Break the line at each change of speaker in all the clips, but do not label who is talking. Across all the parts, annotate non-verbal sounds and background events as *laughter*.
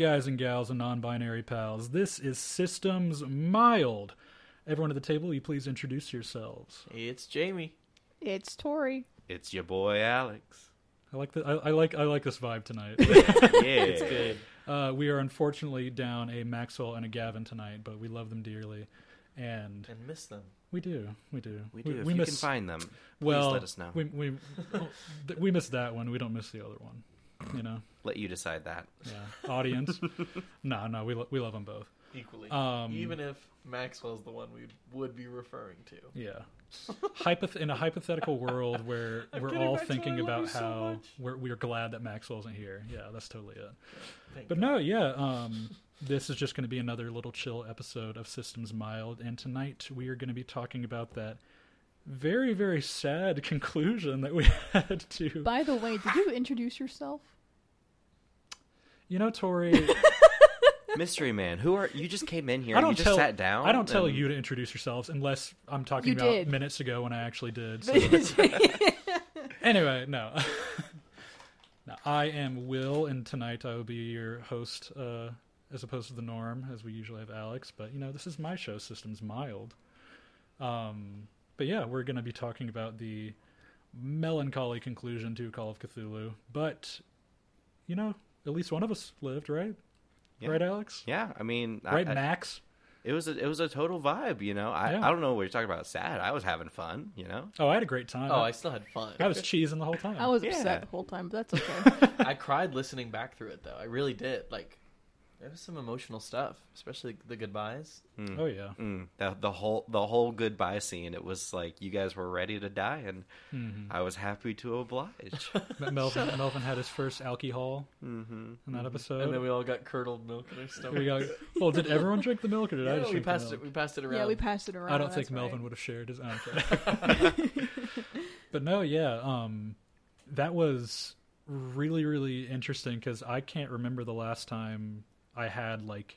Hello, guys and gals and non binary pals. This is Systems Mild. Everyone at the table, will you please introduce yourselves?
It's Jamie.
It's Tori.
It's your boy Alex.
I like the I, I like I like this vibe tonight. *laughs*
Yeah,
It's good.
uh, we are unfortunately down a Maxwell and a Gavin tonight, but we love them dearly, and
And miss them.
we do, we do,
We do. We, if
we
you
miss
can find them, please
well,
let us know.
we we *laughs* we miss that one. We don't miss the other one. You know,
Let you decide that.
yeah. Audience, *laughs* no, no, we lo- we love them both.
Equally.
Um,
Even if Maxwell's the one we would be referring to.
Yeah. Hypoth- in a hypothetical world where *laughs*
I'm
we're
kidding,
all
Maxwell,
thinking about
you so
how
much.
we're, we're glad that Maxwell isn't here. Yeah, that's totally it.
Thank
But
God.
no, yeah, um, this is just going to be another little chill episode of Systems Mild. And tonight we are going to be talking about that very, very sad *laughs* conclusion that we had to.
By the way, did you introduce yourself?
You know, Tori, *laughs*
Mystery Man, who are you? Just came in here.
I don't
you just
tell
sat down.
I don't tell
and-
you to introduce yourselves unless I'm talking
You
about
did.
minutes ago when I actually did. So. *laughs* anyway, no. *laughs* no. I am Will, and tonight I will be your host, uh, as opposed to the norm, as we usually have Alex. But you know, this is my show, Systems Mild. Um, but yeah, we're going to be talking about the melancholy conclusion to Call of Cthulhu. But you know, at least one of us lived, right?
Yeah.
Right, Alex?
Yeah, I mean,
Right,
I-
Max?
it was a, it was a total vibe. You know, I
Yeah.
I don't know what you're talking about. Sad. I was having fun. You know.
Oh, I had a great time.
Oh, I still had fun.
I was cheesing the whole time.
I was
Yeah.
upset the whole time, but that's okay. *laughs*
I cried listening back through it though. I really did. Like there was some emotional stuff, especially the goodbyes.
Mm.
Oh yeah.
Mm, the, the whole the whole goodbye scene. It was like you guys were ready to die, and
Mhm.
I was happy to oblige. *laughs*
Melvin, Melvin had his first alcohol
mm-hmm.
in that episode.
and then we all got curdled milk in our stomach.
We got. Well, did everyone drink the milk, or did I
Yeah,
just
we
drink
passed
the
it.
milk?
We passed it around.
yeah, we passed it around.
I don't
that's
think Melvin
right.
would have shared his. Okay. *laughs* *laughs* but no, yeah, um, that was really really interesting because I can't remember the last time I had like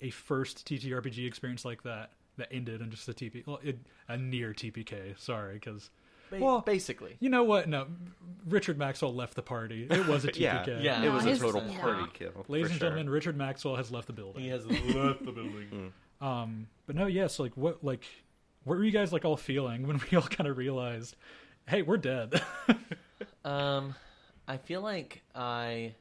a first TTRPG experience like that that ended in just a TP, well, it, a near TPK. Sorry, because
Ba-
Well-
basically.
you know what? No, Richard Maxwell left the party. It was a *laughs*
yeah,
TPK.
Yeah.
It
No,
was a total
no.
party kill.
Ladies and
sure.
gentlemen, Richard Maxwell has left the building.
He has left the building. *laughs*
Um, but no, yes, like what, like, what were you guys like all feeling when *laughs* we all kind of realized, hey, we're dead?
Um, I feel like I,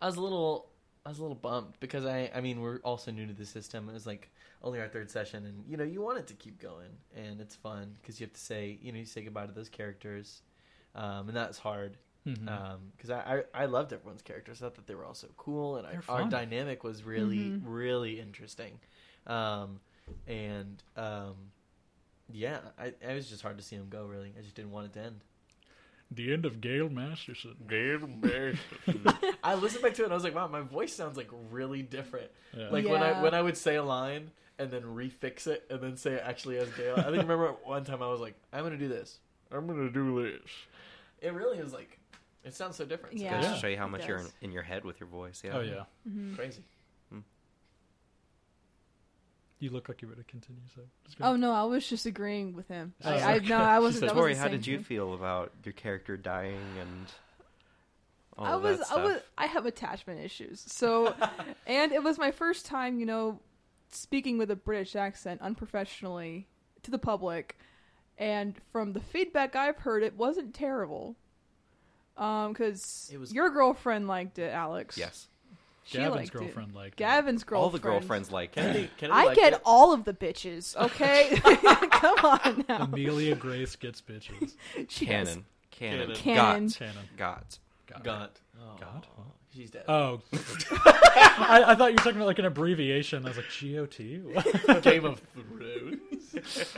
I was a little, I was a little bummed because I, I mean, we're also new to the system. It was like only our third session, and you know, you want it to keep going, and it's fun because you have to say, you know, you say goodbye to those characters, um, and that's hard because I, I, I loved everyone's characters. I thought that they were all so cool, and I, our dynamic was really,
Mhm.
really interesting, um, and um, yeah, I, it was just hard to see them go. Really, I just didn't want it to end.
The end of Gail Masterson. Gail Masterson. *laughs*
I listened back to it and I was like, wow, my voice sounds like really different.
Yeah.
Like when I
Yeah.
when I would say a line and then refix it and then say it actually as Gail. I think remember *laughs* one time I was like, I'm gonna do this. I'm gonna do this. It really is like it sounds so different. It's
Yeah.
Goes
Yeah.
to show you how
it
much you're in,
does.
in your head with your voice. Yeah.
oh yeah,
Mhm.
crazy.
You look like you were to continue. So.
Oh no, I was just agreeing with him.
Oh,
I, I no, I wasn't.
said,
Tori,
wasn't
how did you
anything.
feel about your character dying and all
I was, I was, I have attachment issues. So, *laughs* and it was my first time, you know, speaking with a British accent unprofessionally to the public, and from the feedback I've heard, it wasn't terrible. Um, because
was-
your girlfriend liked it, Alex.
Yes.
She
Gavin's
liked
girlfriend liked it.
Gavin's girlfriend.
All the girlfriends like
Kennedy. Kennedy
I
liked
get
it.
all of the bitches. *laughs* Okay, *laughs* come on now.
Amelia Grace gets bitches. *laughs*
She does.
Canon. Canon.
Canon.
Got.
Canon.
Got.
God.
Got. Oh,
God?
She's dead.
Oh, I, I thought you were talking about like an abbreviation. I was like G O T.
Game of Thrones.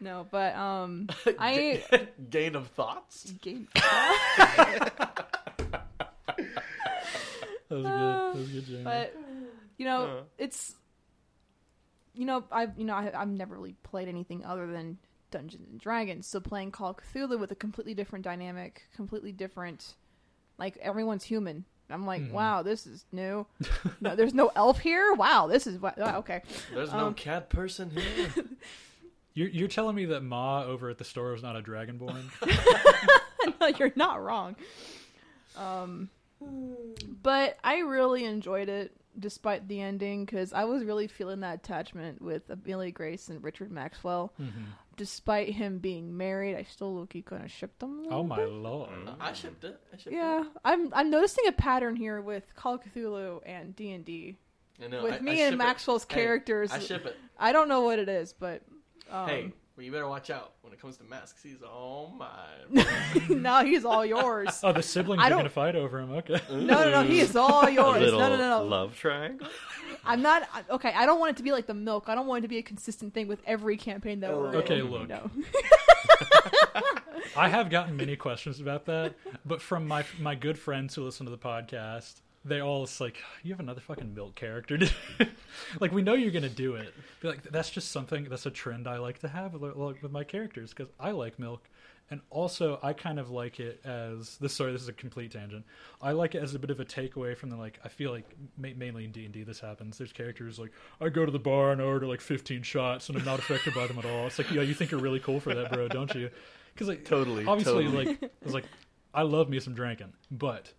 No, but um, I
Gain of thoughts.
game. *laughs*
That was good. That was good, Jamie.
but you know
Uh.
it's you know i've you know I, i've never really played anything other than dungeons and dragons so playing call of cthulhu with a completely different dynamic completely different like everyone's human i'm like
Mhm.
wow this is new *laughs* no, there's no elf here wow this is what wow, okay
There's no
Um,
cat person here. *laughs*
You're, you're telling me that Ma over at the store was not a dragonborn?
no you're not wrong um But I really enjoyed it despite the ending because I was really feeling that attachment with Amelia Grace and Richard Maxwell.
Mm-hmm.
Despite him being married, I still look kind of shipped them. a
Oh my
bit.
lord!
I shipped it. I shipped
Yeah, I'm I'm noticing a pattern here with Call of Cthulhu and D and D.
it. I know,
With
I- I
me
ship
and
it.
Maxwell's
Hey,
characters,
I ship it.
I don't know what it is, but um,
hey, well, you better watch out when it comes to masks. He's all mine.
now he's all yours.
Oh, the siblings
I
are
don't-
gonna fight over him. Okay.
No, no, no, he is all *laughs* yours.
little
No, no, no, no.
love triangle.
I'm not I- okay. I don't want it to be like the milk. I don't want it to be a consistent thing with every campaign that we're
Okay,
in.
look.
No. *laughs*
I have gotten many questions about that, but from my my good friends who listen to the podcast, they all it's like, "You have another fucking milk character." *laughs* like we know you're gonna do it. Be like, that's just something. That's a trend I like to have with, with my characters because I like milk, and also I kind of like it as this. Sorry, this is a complete tangent. I like it as a bit of a takeaway from the like. I feel like ma- mainly in D and D this happens. There's characters like I go to the bar and I order like 15 shots and I'm not affected by them at all. It's like, yeah, you think you're really cool for that, bro, don't you? Because like
Totally,
obviously,
totally.
like it's like I love me some drinking, but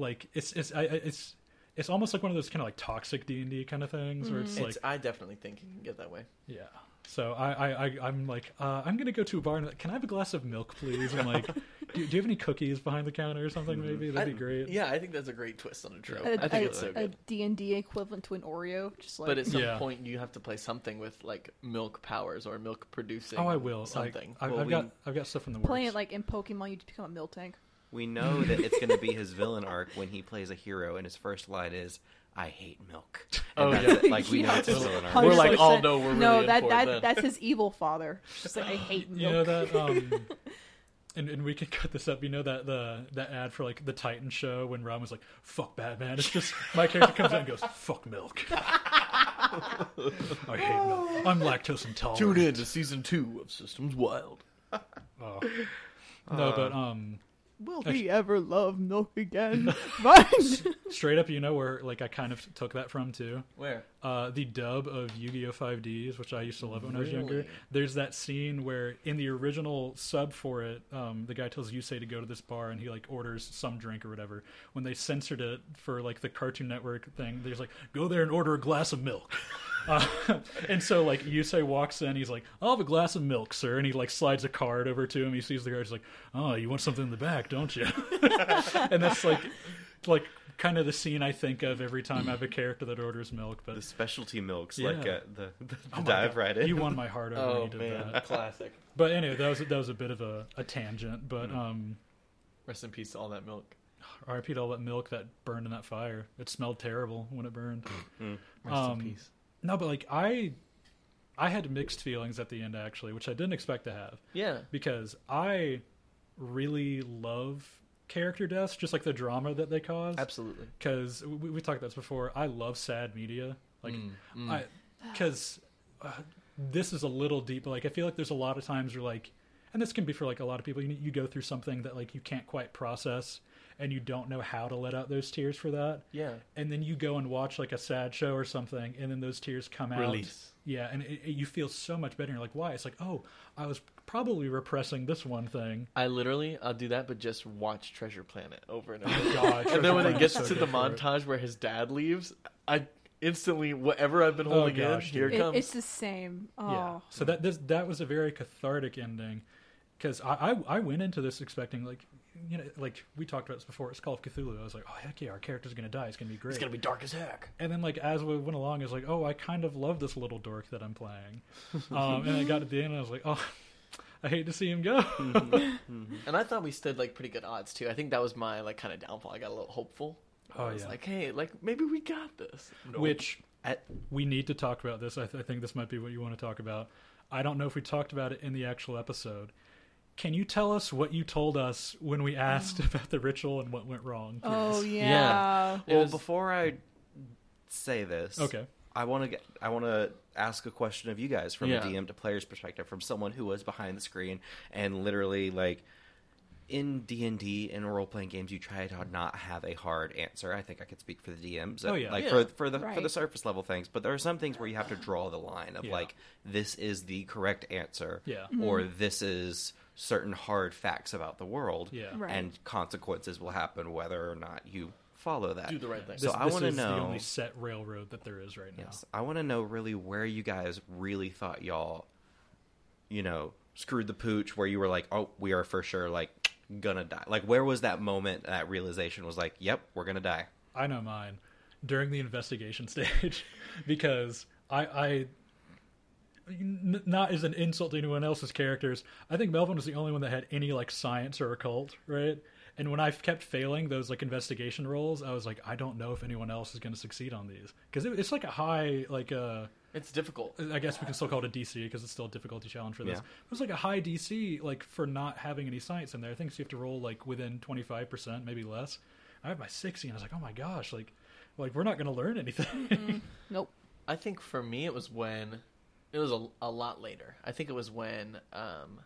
like it's it's I, I- it's it's almost like one of those kind of like toxic D and D kind of things where it's like
It's, I definitely think you can get that way.
yeah. So I, I, I I'm like uh, I'm gonna go to a bar and like, can I have a glass of milk, please? And like, *laughs* do, do you have any cookies behind the counter or something? Maybe that'd
I-
be great.
Yeah, I think that's a great twist on a trope.
A-
I think
a-
it's so good.
D and D equivalent to an Oreo, just like
But at some
Yeah.
point, you have to play something with like milk powers or milk producing.
Oh, I will.
something.
Like, I, I've
we-
got I've got stuff in the works.
playing it like in Pokemon, you become a Miltank.
We know that it's going to be his villain arc when he plays a hero, and his first line is, "I hate milk." And
Oh, yeah.
like we know
Yeah.
it's his villain arc.
We're like,
100%.
all know we're
no,
really in
that
for
that
then.
that's his evil father. Just like I hate milk.
You know that um *laughs* and, and we can cut this up. You know that the that ad for like the Titan show when Robin was like, "Fuck Batman." It's just my character comes in and goes, "Fuck milk." *laughs* I hate milk. I'm lactose intolerant.
Tune in to season two of Systems Wild.
Oh. No, but um,
Will he ever love milk again? *laughs* Fine.
straight up, you know where like I kind of took that from too.
Where?
uh, the dub of Yu-Gi-Oh! 5Ds, which I used to love when I was younger. There's that scene where in the original sub for it, um, the guy tells Yusei to go to this bar and he like orders some drink or whatever. When they censored it for like the Cartoon Network thing, there's like go there and order a glass of milk. *laughs* Uh, *laughs* and so like Yusei walks in, he's like, "I'll have a glass of milk, sir," and he like slides a card over to him. He sees the guard, he's like, "Oh, you want something in the back, don't you?" *laughs* and that's like, like kind of the scene I think of every time I have a character that orders milk. But
the specialty milks,
Yeah.
like uh, the, the,
Oh my
dive
God.
right in.
You won my heart over when
Oh
you did
man,
that.
classic. *laughs*
But anyway, that was that was a bit of a, a tangent. But um,
Rest in peace to all that milk.
RIP to all that milk that burned in that fire. It smelled terrible when it burned.
Rest
Um,
in peace.
No, but like I, I had mixed feelings at the end actually, which I didn't expect to have
Yeah.
because I really love character deaths, just like the drama that they cause.
Absolutely.
because we, we talked about this before. I love sad media, like
Mm, mm.
I because uh, this is a little deep. But like I feel like there's a lot of times where like, and this can be for like a lot of people. You you go through something that like you can't quite process, and you don't know how to let out those tears for that.
Yeah.
And then you go and watch like a sad show or something, and then those tears come out.
Release.
Yeah, and it, it- you feel so much better. You're like, why? It's like, oh, I was probably repressing this one thing.
I literally, I'll do that, but just watch Treasure Planet over and over.
Oh, God,
and then when it gets
Planet's
to the
good it.
montage where his dad leaves, I instantly, whatever I've been
Oh,
holding
gosh,
in, here it
It,
comes.
it's the same. Oh.
Yeah. So that this that was a very cathartic ending because I, I I went into this expecting like you know like we talked about this before. It's Call of Cthulhu. I was like, oh heck yeah, our character's gonna die. It's gonna be great.
It's gonna be dark as heck.
and then like as we went along, I was like, oh, I kind of love this little dork that I'm playing. *laughs* um, and I got to the end, and I was like, oh, *laughs* I hate to see him go. *laughs*
And I thought we stood like pretty good odds too. I think that was my like kind of downfall. I got a little hopeful.
Oh,
I was
yeah.
like, hey, like maybe we got this. Nope.
Which
At-
we need to talk about this. I, th- I think this might be what you want to talk about. I don't know if we talked about it in the actual episode. Can you tell us what you told us when we asked oh. about the ritual and what went wrong?
Oh
please?
yeah.
Well,
was-
before I say this,
Okay.
I want to get I want to ask a question of you guys from
Yeah.
a DM to player's perspective, from someone who was behind the screen and literally like in D and D and role playing games, you try to not have a hard answer. I think I could speak for the DMs.
Oh, yeah.
like
Yeah.
for for the for the surface level things, but there are some things where you have to draw the line of
Yeah.
like this is the correct answer,
Yeah.
or mm-hmm. this is certain hard facts about the world,
Yeah.
Right.
and consequences will happen whether or not you follow that.
Do the right thing.
So
This,
I want to know.
the only set railroad that there is right now.
Yes, I want to know really where you guys really thought y'all, you know, screwed the pooch. Where you were like, oh, we are for sure like gonna die. Like, where was that moment? That realization was like, yep, we're gonna die.
I know mine during the investigation *laughs* stage because I, I n- not as an insult to anyone else's characters. I think Melvin was the only one that had any like science or occult, right? And when I kept failing those like investigation rolls, I was like, I don't know if anyone else is going to succeed on these because it, it's like a high like uh
It's difficult.
I guess we can still call it a DC because it's still a difficulty challenge for this.
Yeah.
It was like a high DC, like for not having any science in there. I think you have to roll like within twenty five percent, maybe less. I had my sixty, and I was like, oh my gosh, like, like we're not going to learn anything. *laughs*
Nope.
I think for me it was when it was a, a lot later. I think it was when um,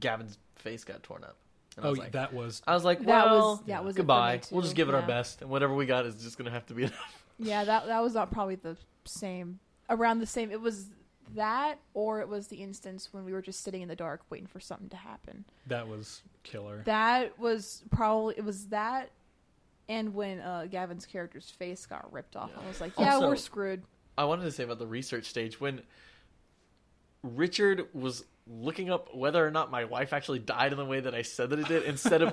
Gavin's face got torn up. And I
oh,
was like,
that was
I was like,
That
well,
was that was it for
goodbye. We'll just give it our best, and whatever we got is just gonna have to be *laughs* enough.
Yeah, that that was not probably the same around the same. It was that, or it was the instance when we were just sitting in the dark waiting for something to happen.
that was killer.
That was probably it was that, and when uh, Gavin's character's face got ripped off, I was like, yeah,
Also-
we're screwed.
I wanted to say about the research stage when Richard was looking up whether or not my wife actually died in the way that I said that it did instead of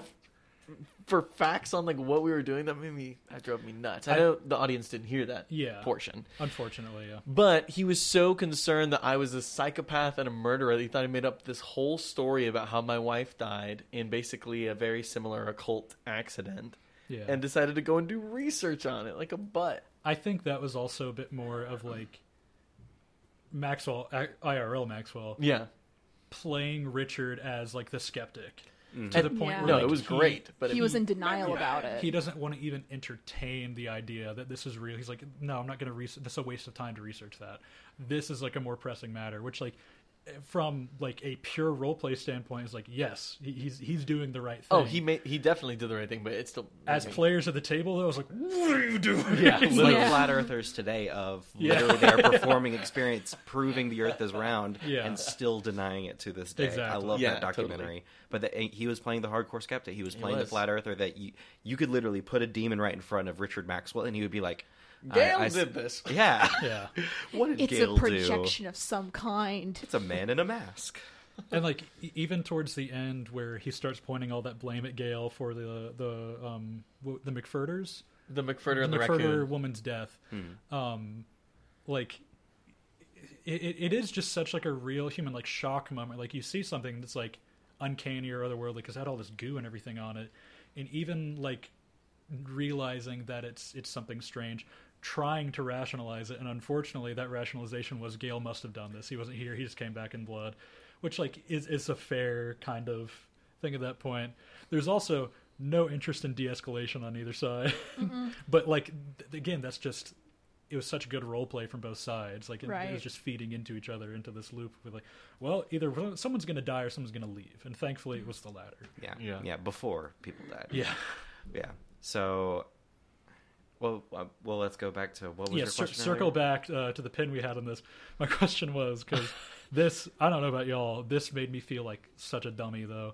*laughs* for facts on like what we were doing that made me that drove me nuts. I
I-
know the audience didn't hear that
Yeah.
portion.
Unfortunately, yeah.
But he was so concerned that I was a psychopath and a murderer that he thought he made up this whole story about how my wife died in basically a very similar occult accident
Yeah.
and decided to go and do research on it like a butt.
I think that was also a bit more of like Maxwell, I- IRL Maxwell,
Yeah.
playing Richard as like the skeptic
Mhm.
to the point
Yeah.
where
No,
like,
it was
he-
great, but
he was in denial about it.
He doesn't want to even entertain the idea that this is real. He's like, no, I'm not going to research. This is a waste of time to research that. This is like a more pressing matter. Which, like, from like a pure roleplay standpoint, is like, yes, he's he's doing the right oh, thing.
Oh, he made he definitely did the right thing, but it's still
as
I mean,
players at the table, though, I was like, what are you doing?
Yeah, *laughs*
It's
literally.
like
Yeah.
flat earthers today of *laughs*
Yeah.
literally their *laughs* performing experience proving the earth is round
Yeah.
and still denying it to this day. I love
Yeah,
that
totally.
documentary. But the, eh, he was playing the hardcore skeptic. He was
He
playing the
was.
flat earther that you you could literally put a demon right in front of Richard Maxwell and he would be like I- Gail
did this. *laughs*
Yeah.
yeah. *laughs*
what did
It's
Gail
a projection of some kind.
It's a man in a mask.
and like even towards the end where he starts pointing all that blame at Gail for the the um the McFurders,
The McFurter and the,
McFurder
raccoon.
woman's death.
Hmm.
Um, like it, it, it is just such like a real human like shock moment. Like you see something that's like uncanny or otherworldly because it had all this goo and everything on it, and even like realizing that it's it's something strange trying to rationalize it and unfortunately that rationalization was Gail must have done this. He wasn't here he just came back in blood which like is is a fair kind of thing at that point. There's also no interest in de-escalation on either side. Mm-hmm. *laughs* But like th- again that's just it was such good role play from both sides. Like it, it was just feeding into each other into this loop with like well either someone's going to die or someone's going to leave. And thankfully it mm-hmm. was the latter.
Yeah.
Yeah.
Yeah, before people died.
yeah.
Yeah. So well, uh, well, let's go back to what was
yeah,
your
cir-
question?
circle
earlier?
back uh, to the pin we had on this. My *laughs* question was because *laughs* this, I don't know about y'all, this made me feel like such a dummy though.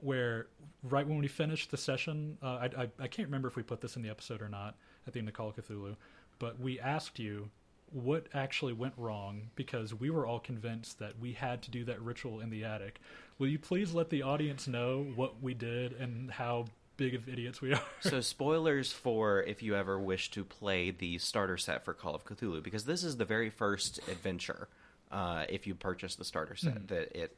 Where right when we finished the session, uh, I, I I can't remember if we put this in the episode or not at the end of Call of Cthulhu, but we asked you what actually went wrong because we were all convinced that we had to do that ritual in the attic. Will you please let the audience know what we did and how big of idiots we are?
so spoilers for if you ever wish to play the starter set for Call of Cthulhu because this is the very first adventure uh, if you purchase the starter set
Hmm.
that it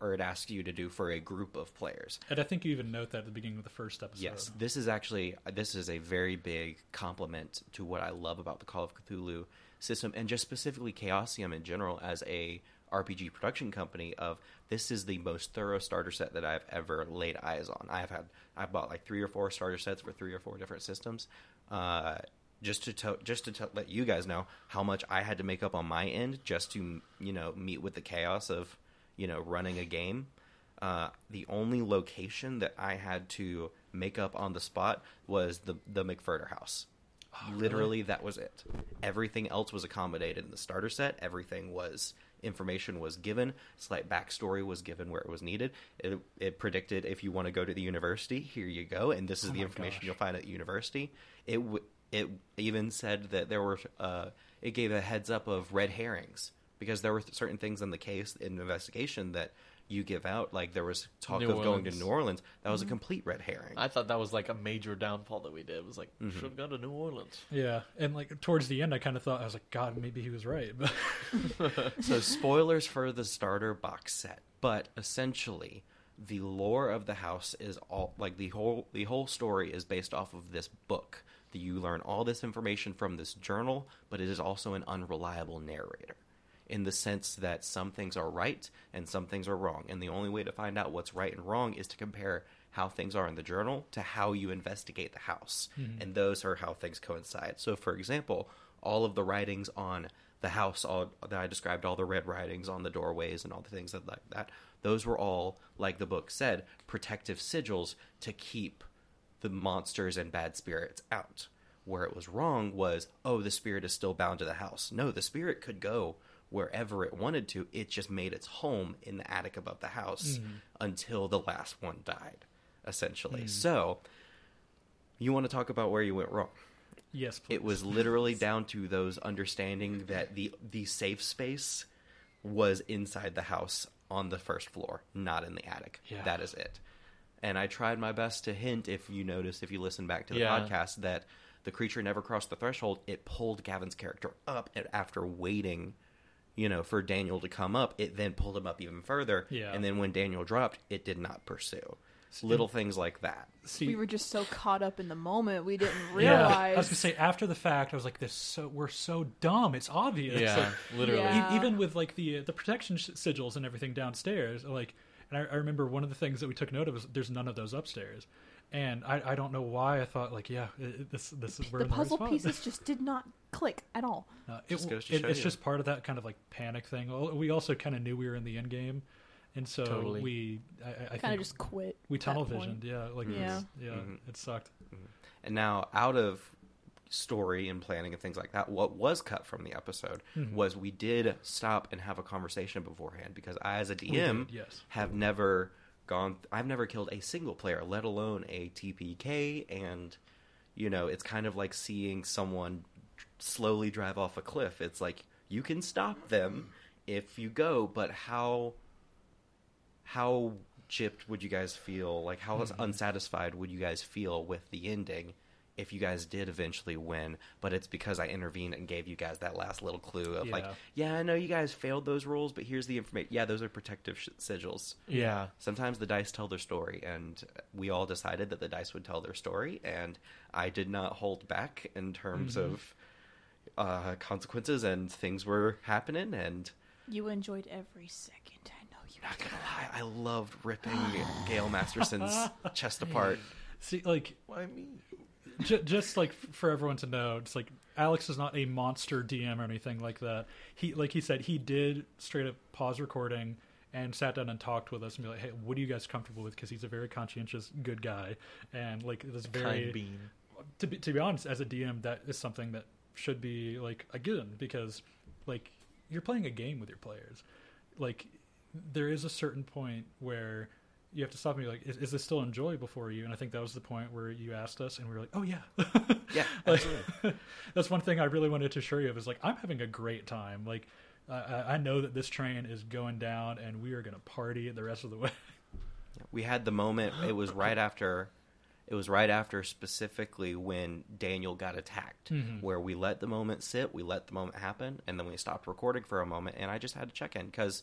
or it asks you to do for a group of players.
And I think you even note that at the beginning of the first episode.
Yes, this is actually this is a very big compliment to what I love about the Call of Cthulhu system and just specifically Chaosium in general as a RPG production company of this is the most thorough starter set that I've ever laid eyes on. I've had I've bought like three or four starter sets for three or four different systems. Uh, just to to- just to t- let you guys know how much I had to make up on my end just to you know meet with the chaos of you know running a game. Uh, the only location that I had to make up on the spot was the the McFurter house. Literally, that was it. Everything else was accommodated in the starter set. Everything was information was given, slight backstory was given where it was needed. It, it predicted if you want to go to the university, here you go, and this is
Oh
the information
gosh.
you'll find at the university. It w- it even said that there were uh, it gave a heads up of red herrings because there were certain things in the case in the investigation that you give out like there was talk
New
of going to
Orleans.
New Orleans that was a complete red herring.
I thought that was like a major downfall that we did. It was like
Mm-hmm.
should have gone to New Orleans.
Yeah, and like towards the end, I kind of thought I was like, God, maybe he was right. But *laughs* *laughs*
so spoilers for the starter box set but essentially the lore of the house is all like the whole the whole story is based off of this book that you learn all this information from this journal but it is also an unreliable narrator in the sense that some things are right and some things are wrong. And the only way to find out what's right and wrong is to compare how things are in the journal to how you investigate the house. Hmm. And those are how things coincide. So for example all of the writings on the house all that I described all the red writings on the doorways and all the things that like that those were all like the book said protective sigils to keep the monsters and bad spirits out. Where it was wrong was oh the spirit is still bound to the house. No the spirit could go wherever it wanted to it just made its home in the attic above the house mm-hmm. until the last one died essentially mm-hmm. so you want to talk about where you went wrong
yes, please.
it was literally *laughs* down to those understanding that the the safe space was inside the house on the first floor, not in the attic.
Yeah.
That is it. And I tried my best to hint, if you notice, if you listen back to the
Yeah.
podcast, that the creature never crossed the threshold. It pulled Gavin's character up, after waiting, you know, for Daniel to come up, it then pulled him up even further.
Yeah.
And then when Daniel dropped, it did not pursue. Little things like that.
See,
we were just so caught up in the moment we didn't
yeah,
realize.
I was gonna say after the fact, I was like, "This so we're so dumb. It's obvious."
Yeah,
Like,
literally.
Yeah.
E- even with like the uh, the protection sh- sigils and everything downstairs like and I, I remember one of the things that we took note of was there's none of those upstairs and i, I don't know why i thought like yeah it, it- this this is we're
the
in the
puzzle
spot.
pieces just did not click at all. *laughs*
Uh, it,
Just
it- it's
you.
just part of that kind of like panic thing we also kind of knew we were in the end game and so
Totally.
we i, I I
Kind of just quit.
we
at that
tunnel
point.
visioned yeah like
Yeah.
it's- yeah
Mhm.
it sucked
And now, out of story and planning and things like that, what was cut from the episode
Mhm.
was we did stop and have a conversation beforehand because I, as a DM,
did, yes
have never gone. I've never killed a single player, let alone a TPK. And you know, it's kind of like seeing someone slowly drive off a cliff. It's like you can stop them if you go, but how how chipped would you guys feel? Like how
Mhm.
unsatisfied would you guys feel with the ending? If you guys did eventually win, but it's because I intervened and gave you guys that last little clue of like,
Yeah.
yeah, I know you guys failed those rules, but here's the information. Yeah, those are protective sh- sigils.
Yeah.
Sometimes the dice tell their story, and we all decided that the dice would tell their story, and I did not hold back in terms
Mhm.
of uh, consequences, and things were happening, and
You enjoyed every second. I know you.
not gonna lie, I loved ripping Gail *laughs* Masterson's chest apart.
see like
Why me?
J- just like for everyone to know, it's like Alex is not a monster DM or anything like that. He, like he said, he did straight up pause recording and sat down and talked with us and be like, "Hey, what are you guys comfortable with?" Because he's a very conscientious, good guy, and like this very
Kind bean.
to be to be honest, as a DM, that is something that should be like a given because like you're playing a game with your players. Like there is a certain point where you have to stop and be like, is, is this still enjoyable for you? And I think that was the point where you asked us, and we were like, oh yeah,
Yeah, *laughs*
Like, *laughs* that's one thing I really wanted to assure you of is like I'm having a great time. Like I I- know that this train is going down, and we are gonna party the rest of the way.
we had the moment. It was *gasps* right after. It was right after specifically when Daniel got attacked,
Mhm.
where we let the moment sit, we let the moment happen, and then we stopped recording for a moment, and I just had to check in because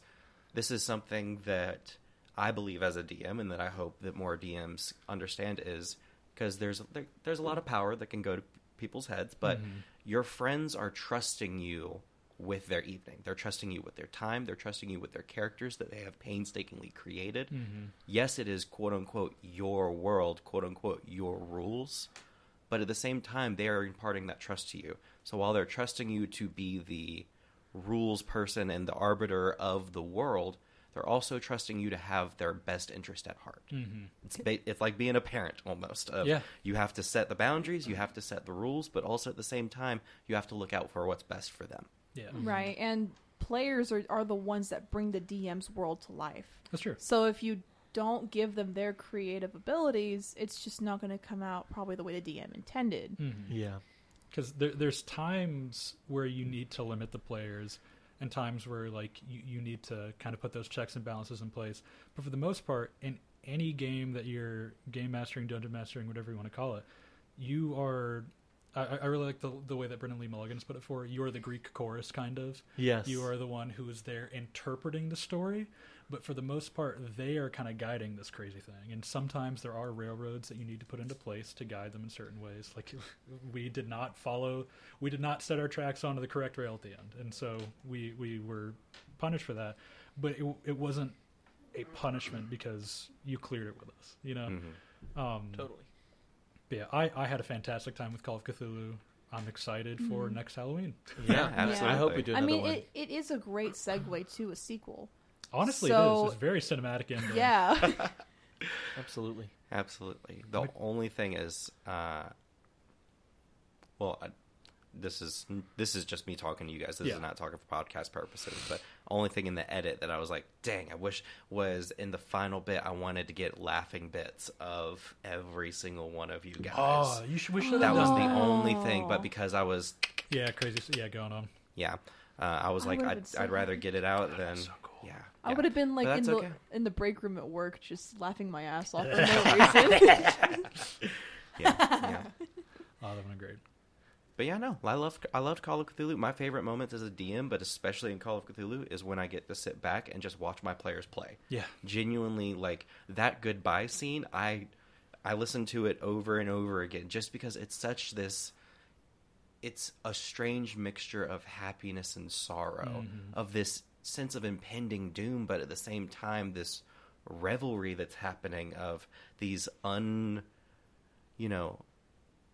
this is something that I believe as a DM, and that I hope that more DMs understand is because there's there, there's a lot of power that can go to people's heads, but
Mhm.
your friends are trusting you with their evening. They're trusting you with their time. They're trusting you with their characters that they have painstakingly created
Mm-hmm.
yes, it is quote unquote your world, quote unquote your rules, but at the same time, they are imparting that trust to you. So while they're trusting you to be the rules person and the arbiter of the world, they're also trusting you to have their best interest at heart.
Mm-hmm.
It's ba- it's like being a parent almost. Of
Yeah.
You have to set the boundaries, you have to set the rules, but also at the same time, you have to look out for what's best for them.
Yeah.
Right. And players are, are the ones that bring the DM's world to life.
That's true.
So if you don't give them their creative abilities, it's just not going to come out probably the way the DM intended.
Yeah.
because there, there's times where you need to limit the players and times where like you, you need to kind of put those checks and balances in place. But for the most part in any game that you're game mastering dungeon mastering whatever you want to call it you are i, I really like the, the way that brennan lee mulligan's put it for you are the greek chorus kind of.
Yes.
you are the one who is there interpreting the story but for the most part they are kind of guiding this crazy thing and sometimes there are railroads that you need to put into place to guide them in certain ways like *laughs* we did not follow we did not set our tracks onto the correct rail at the end and so we we were punished for that but it, it wasn't a punishment because you cleared it with us you know
Mhm.
um
Totally.
but yeah I, I had a fantastic time with call of cthulhu i'm excited for
Mhm.
next halloween
Yeah,
Yeah.
absolutely.
I hope we do
I mean,
one.
it, it is a great segue to a sequel.
Honestly
So-
it is it's very cinematic ending
Yeah. *laughs*
Absolutely.
Absolutely. The
Like-
only thing is, uh, well, I, this is this is just me talking to you guys. This
Yeah.
is not talking for podcast purposes. But only thing in the edit that I was like, dang, I wish was in the final bit. I wanted to get laughing bits of every single one of you guys.
oh you should we should
that was
done
the only thing. But because I was,
Yeah, crazy. Yeah, going on.
yeah, uh, I was
I
like, I'd, I'd rather
happy.
get it out than,
so cool.
Yeah.
I
yeah.
would have been like in the
okay.
in the break room at work, just laughing my ass off for no *laughs* reason.
yeah, yeah.
Oh, that would have been great.
But yeah, no, I love I loved Call of Cthulhu. My favorite moments as a DM, but especially in Call of Cthulhu, is when I get to sit back and just watch my players play.
Yeah.
Genuinely, like that goodbye scene, I I listen to it over and over again just because it's such this. It's a strange mixture of happiness and sorrow,
Mhm.
of this sense of impending doom, but at the same time, this revelry that's happening of these un, you know,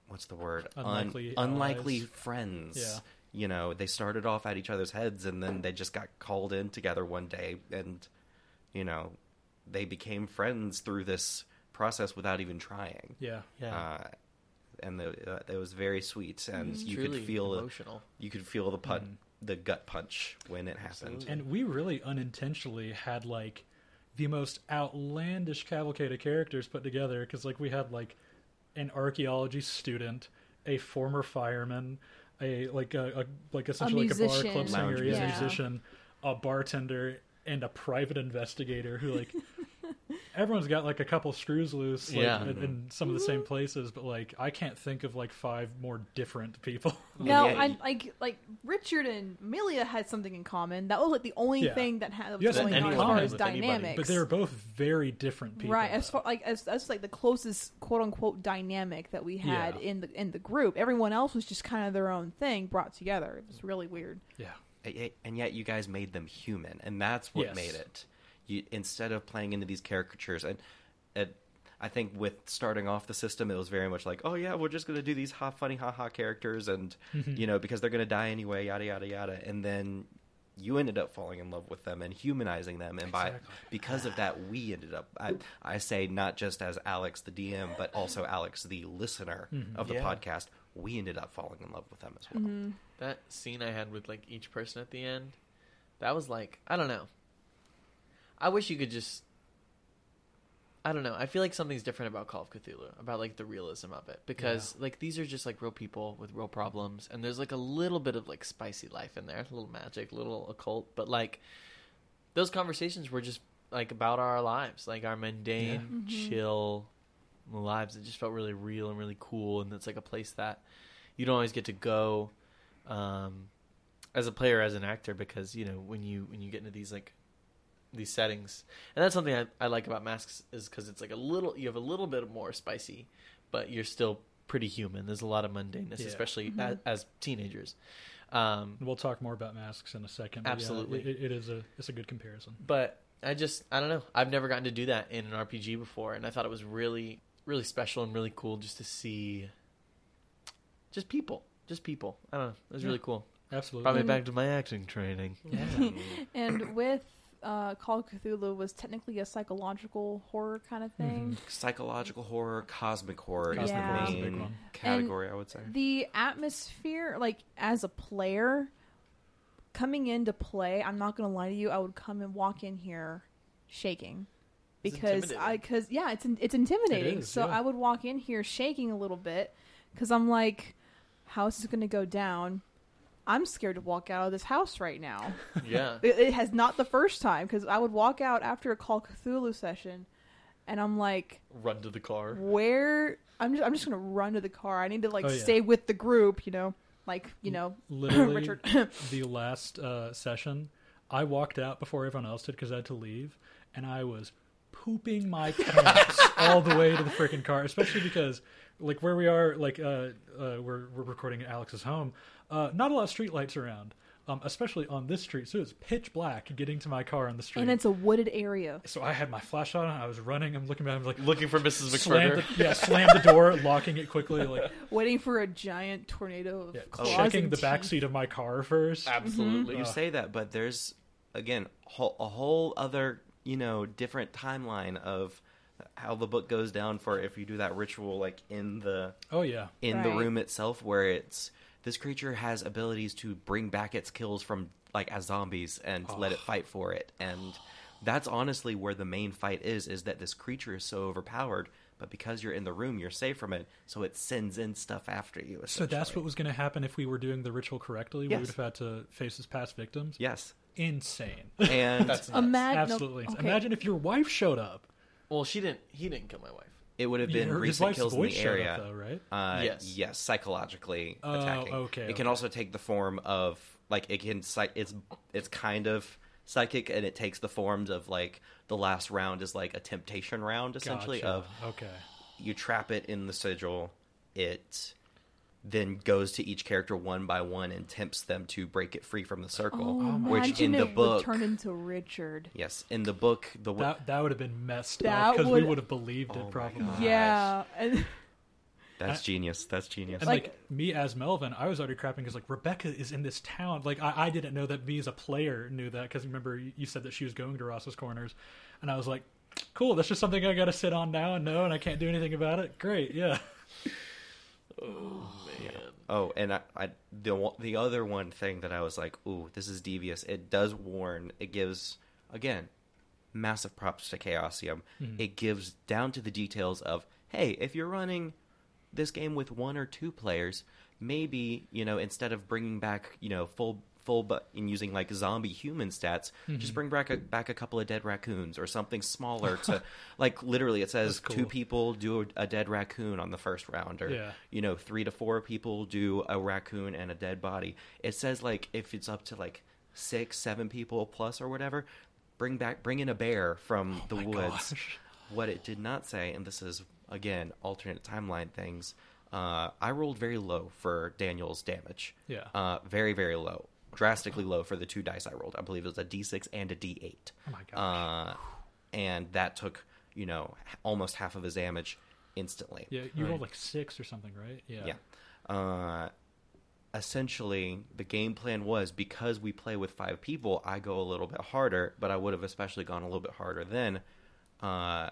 what's the word?
Unlikely
Un- unlikely friends.
Yeah.
You know, they started off at each other's heads and then they just got called in together one day and, you know, they became friends through this process without even trying.
Yeah.
Yeah.
Uh, and the, uh, it was very sweet, and
It's
you
truly
could feel it.
emotional.
You could feel the pun-
Mhm.
The gut punch when it happened.
Absolutely.
And we really unintentionally had like the most outlandish cavalcade of characters put together because like we had like an archaeology student, a former fireman, a like a, a like essentially like a bar club singer,
Lounge
yeah,
musician.
musician, a bartender, and a private investigator who like *laughs* everyone's got like a couple screws loose like,
Yeah.
in, in mm-hmm. some of the same mm-hmm. places, but like I can't think of like five more different people.
No,
Yeah,
I
you-
like like Richard and Amelia had something in common. That was like the only
Yeah.
thing that had that
You
was
have
going on as far as
with anybody.
but they were both very different people.
right as far like as that's like the closest quote unquote dynamic that we had
Yeah.
in the in the group. Everyone else was just kind of their own thing brought together. It was really weird.
yeah.
And yet- and yet you guys made them human, and that's what
Yes.
made it. You instead of playing into these caricatures, and, and I think with starting off the system, it was very much like, oh yeah, we're just gonna do these ha funny ha ha characters, and
Mhm.
you know because they're gonna die anyway, yada yada yada, and then you ended up falling in love with them and humanizing them, and by because of that, we ended up. I, I say not just as Alex the DM, but also Alex the listener
Mhm.
of the
Yeah.
podcast. We ended up falling in love with them as well.
Mm-hmm.
That scene I had with like each person at the end, that was like I don't know. I wish you could just. I don't know. I feel like something's different about Call of Cthulhu, about like the realism of it, because like these are just like real people with real problems, and there's like a little bit of like spicy life in there, a little magic, a little occult, but like those conversations were just like about our lives, like our mundane,
Yeah. Mhm.
chill lives. It just felt really real and really cool, and it's like a place that you don't always get to go um, as a player, as an actor, because you know when you when you get into these like these settings, and that's something I, I like about Masks is because it's like a little you have a little bit more spicy, but you're still pretty human. There's a lot of mundaneness,
Yeah.
especially
Mhm.
as, as teenagers. Um,
We'll talk more about masks in a second. but yeah,
Absolutely.
it, it is a it's a good comparison.
but I just I don't know. I've never gotten to do that in an RPG before, and I thought it was really really special and really cool just to see just people, just people. I don't know. It was really cool.
Absolutely.
Brought me back to my acting training.
Yeah. *laughs*
And with uh, Call of Cthulhu was technically a psychological horror kind of thing.
Psychological horror, cosmic horror is
Cosmic
the
horror is
a
main
one.
category, I would say.
The atmosphere, like as a player, coming in to play, I'm not gonna lie to you, I would come and walk in here shaking because. I because yeah, it's it's intimidating.
is,
so
yeah.
I would walk in here shaking a little bit because I'm like, how is this gonna go down? I'm scared to walk out of this house right now. *laughs*
Yeah.
It, it has not the first time because I would walk out after a Call Cthulhu session, and I'm like,
Run to the car.
where? I'm just I'm just gonna run to the car. I need to like
Oh, yeah.
stay with the group, you know, like you know, *clears throat*
Literally,
Richard.
the last uh, session, I walked out before everyone else did because I had to leave, and I was pooping my *laughs* pants all the way to the freaking car. Especially because, like, where we are, like, uh, uh, we're we're recording at Alex's home. Uh, not a lot of street lights around, um, especially on this street. So it's pitch black getting to my car on the street.
and it's a wooded area.
so I had my flashlight on. I was running. I'm looking back. I'm like,
Looking for Mrs.
slammed
McFurter.
the, yeah, slammed the door, *laughs* locking it quickly. Like, *laughs*
waiting for a giant tornado of
yeah,
claws
checking the back seat of my car first.
Absolutely.
You
Uh.
say that, but there's again whole, a whole other you know different timeline of how the book goes down for if you do that ritual like in the
Oh yeah.
in the room itself where it's this creature has abilities to bring back its kills from like as zombies and oh. let it fight for it and that's honestly where the main fight is is that this creature is so overpowered but because you're in the room you're safe from it so it sends in stuff after you
So that's what was going to happen if we were doing the ritual correctly. We would have had to face his past victims.
yes
Insane.
and
That's.
Imagine,
Absolutely. Imagine if your wife showed up.
Well, she didn't. He didn't kill my wife.
It would have been
Her-
recent kills in the area
up, though, right?
Uh,
Yes.
yes. psychologically
Oh,
attacking.
okay,
It can also take the form of like it can. It's it's kind of psychic, and it takes the forms of like the last round is like a temptation round essentially
Gotcha.
of
okay.
you trap it in the sigil. It then goes to each character one by one and tempts them to break it free from the circle.
Oh,
which in the book,
would turn into Richard.
yes, in the book, the w-
That that would have been messed
That
up because we
would-
would have believed
Oh
it
my
probably.
Yeah, and
that's uh, genius. That's genius.
And like,
Like-
me as Melvin, I was already crapping because like Rebecca is in this town. Like I, I didn't know that me as a player knew that because remember you you said that she was going to Ross's Corners, and I was like, cool. That's just something I got to sit on now and know, and I can't do anything about it. Great, yeah. *laughs*
Oh.
And I, I the the other one thing that I was like, ooh, this is devious. It does warn. It gives again massive props to Chaosium. Hmm. It gives down to the details of, hey, if you're running this game with one or two players, maybe you know instead of bringing back you know full full but in using like zombie human stats, just bring back a, back a couple of dead raccoons or something smaller to *laughs* like literally it says
That's
two people do a, a dead raccoon on the first round or
Yeah.
you know three to four people do a raccoon and a dead body it says like if it's up to like six seven people plus or whatever bring back bring in a bear from the
Oh my
woods
gosh.
what it did not say and this is again alternate timeline things uh, i rolled very low for daniel's damage
Yeah.
uh, very very low drastically low for the two dice i rolled i believe it was a d6 and a d8
Oh my gosh.
uh, and that took you know almost half of his damage instantly
yeah, you
right.
rolled like six or something, right? Yeah.
yeah. Uh, essentially, the game plan was because we play with five people, I go a little bit harder, but I would have especially gone a little bit harder then. Uh,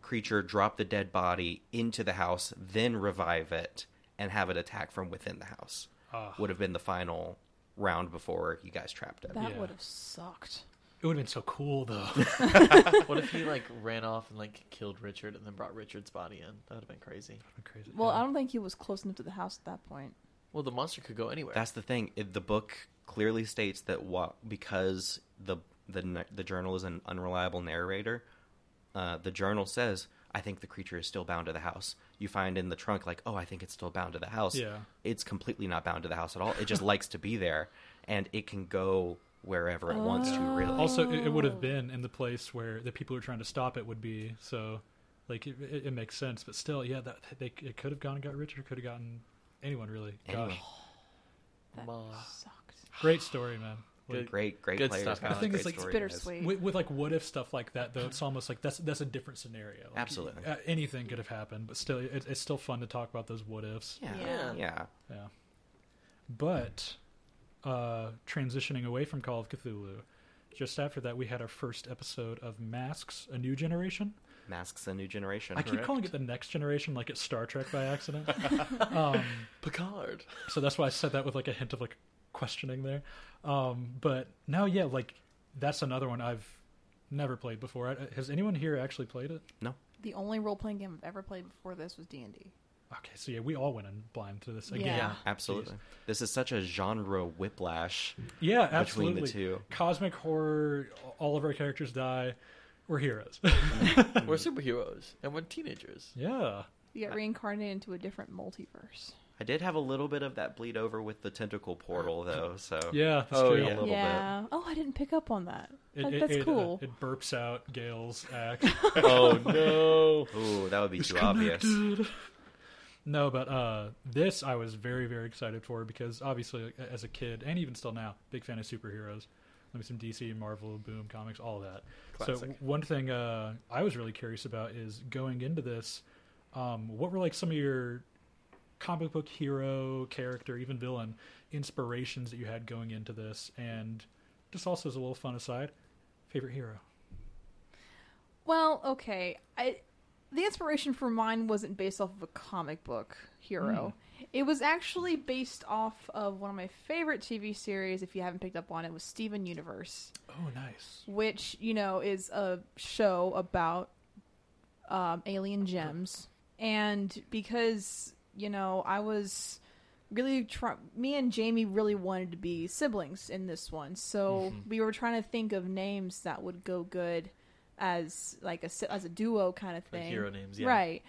creature drop the dead body into the house, then revive it, and have it attack from within the house.
Ah.
Would have been the final round before you guys trapped it.
that
Yeah.
would have sucked.
It would have been so cool though. *laughs* *laughs*
What if he like ran off and like killed Richard and then brought Richard's body in? That would have been crazy.
Crazy.
Well,
yeah.
I don't think he was close enough to the house at that point.
Well, the monster could go anywhere.
That's the thing. It, the book clearly states that what because the the n- the journal is an unreliable narrator. Uh, the journal says, "I think the creature is still bound to the house." You find in the trunk, like, "Oh, I think it's still bound to the house."
Yeah.
it's completely not bound to the house at all. It just likes to be there, and it can go wherever it wants to. Really, oh.
Also, it, it would
Oh.
have been in the place where the people who are trying to stop it would be. So, like, it, it, it makes sense. But still, yeah, that they it could have gone and got Richard. Could have gotten anyone really.
Anyone.
Gosh,
That
Ma.
sucked.
great story, man. Like,
Good.
great, great
Good
players.
stuff,
Alex.
The thing
Great
like, it's
bittersweet.
with, with like what if stuff like that though, it's almost like that's that's a different scenario. Like,
Absolutely.
uh, anything could have happened, but still, it, it's still fun to talk about those what ifs.
Yeah,
Yeah.
yeah.
Yeah. But uh, transitioning away from Call of Cthulhu, just after that, we had our first episode of Masks: A New Generation.
Masks a new generation.
I keep calling it the Next Generation, like it's Star Trek by accident. *laughs* um,
Picard.
so that's why I said that with like a hint of like questioning there. Um, but no, yeah, like that's another one I've never played before. I- Has anyone here actually played it? No.
The only role playing game I've ever played before this was D and D.
Okay, so yeah, we all went in blind to this again.
Yeah.
Yeah.
Absolutely. This is such a genre whiplash
Yeah, absolutely.
between
absolutely.
the two.
Cosmic horror. All of our characters die. We're heroes. *laughs*
We're *laughs* superheroes and we're teenagers.
yeah.
You get reincarnated into a different multiverse.
I did have a little bit of that bleed over with the tentacle portal, though. So
Yeah, that's
Oh,
true.
yeah.
little bit.
yeah. Oh, I didn't pick up on that.
It,
That-
it-
that's
it, uh,
cool.
it burps out Gail's act. *laughs*
oh no! *laughs*
Ooh, that would be
It's
too obvious.
connected. No, but uh, this I was very, very excited for because obviously, as a kid and even still now, big fan of superheroes. Like some DC, Marvel, Boom Comics, all that. So
Classic.
w- one thing uh, I was really curious about is going into this. Um, what were like some of your comic book hero, character, even villain inspirations that you had going into this, and just also as a little fun aside, favorite hero.
Well, okay. I the inspiration for mine wasn't based off of a comic book hero. It was actually based off of one of my favorite TV series. If you haven't picked up on it, was Steven Universe,
Oh, nice.
which you know is a show about um, alien gems. And because you know, I was really try- me and Jamie really wanted to be siblings in this one, so
Mhm.
we were trying to think of names that would go good as like a as a duo kind of
Like
thing,
hero names, yeah.
right?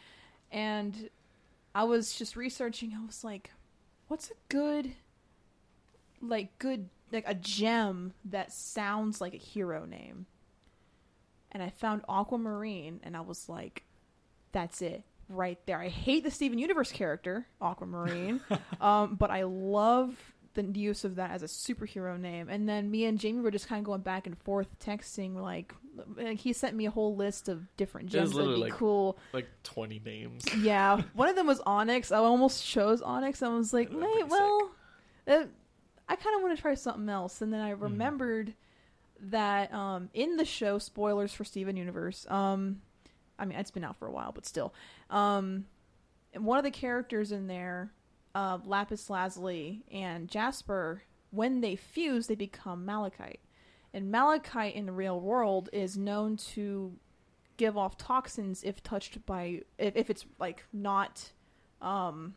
And I was just researching. I was like, "What's a good, like good, like a gem that sounds like a hero name?" And I found Aquamarine, and I was like, "That's it." Right there. I hate the Steven Universe character, Aquamarine, *laughs* um, but I love the use of that as a superhero name. And then me and Jamie were just kind of going back and forth texting, like, like he sent me a whole list of different gems that'd be
like-
cool.
Like twenty names.
Yeah, *laughs* one of them was Onyx. I almost chose Onyx. I was like, wait, well, uh, I kind of want to try something else. And then I
Mm-hmm.
remembered that um, in the show, spoilers for Steven Universe. Um, I mean, it's been out for a while, but still, um, one of the characters in there, uh, Lapis Lazuli and Jasper, when they fuse, they become Malachite. And Malachite in the real world is known to give off toxins if touched by if, if it's like not um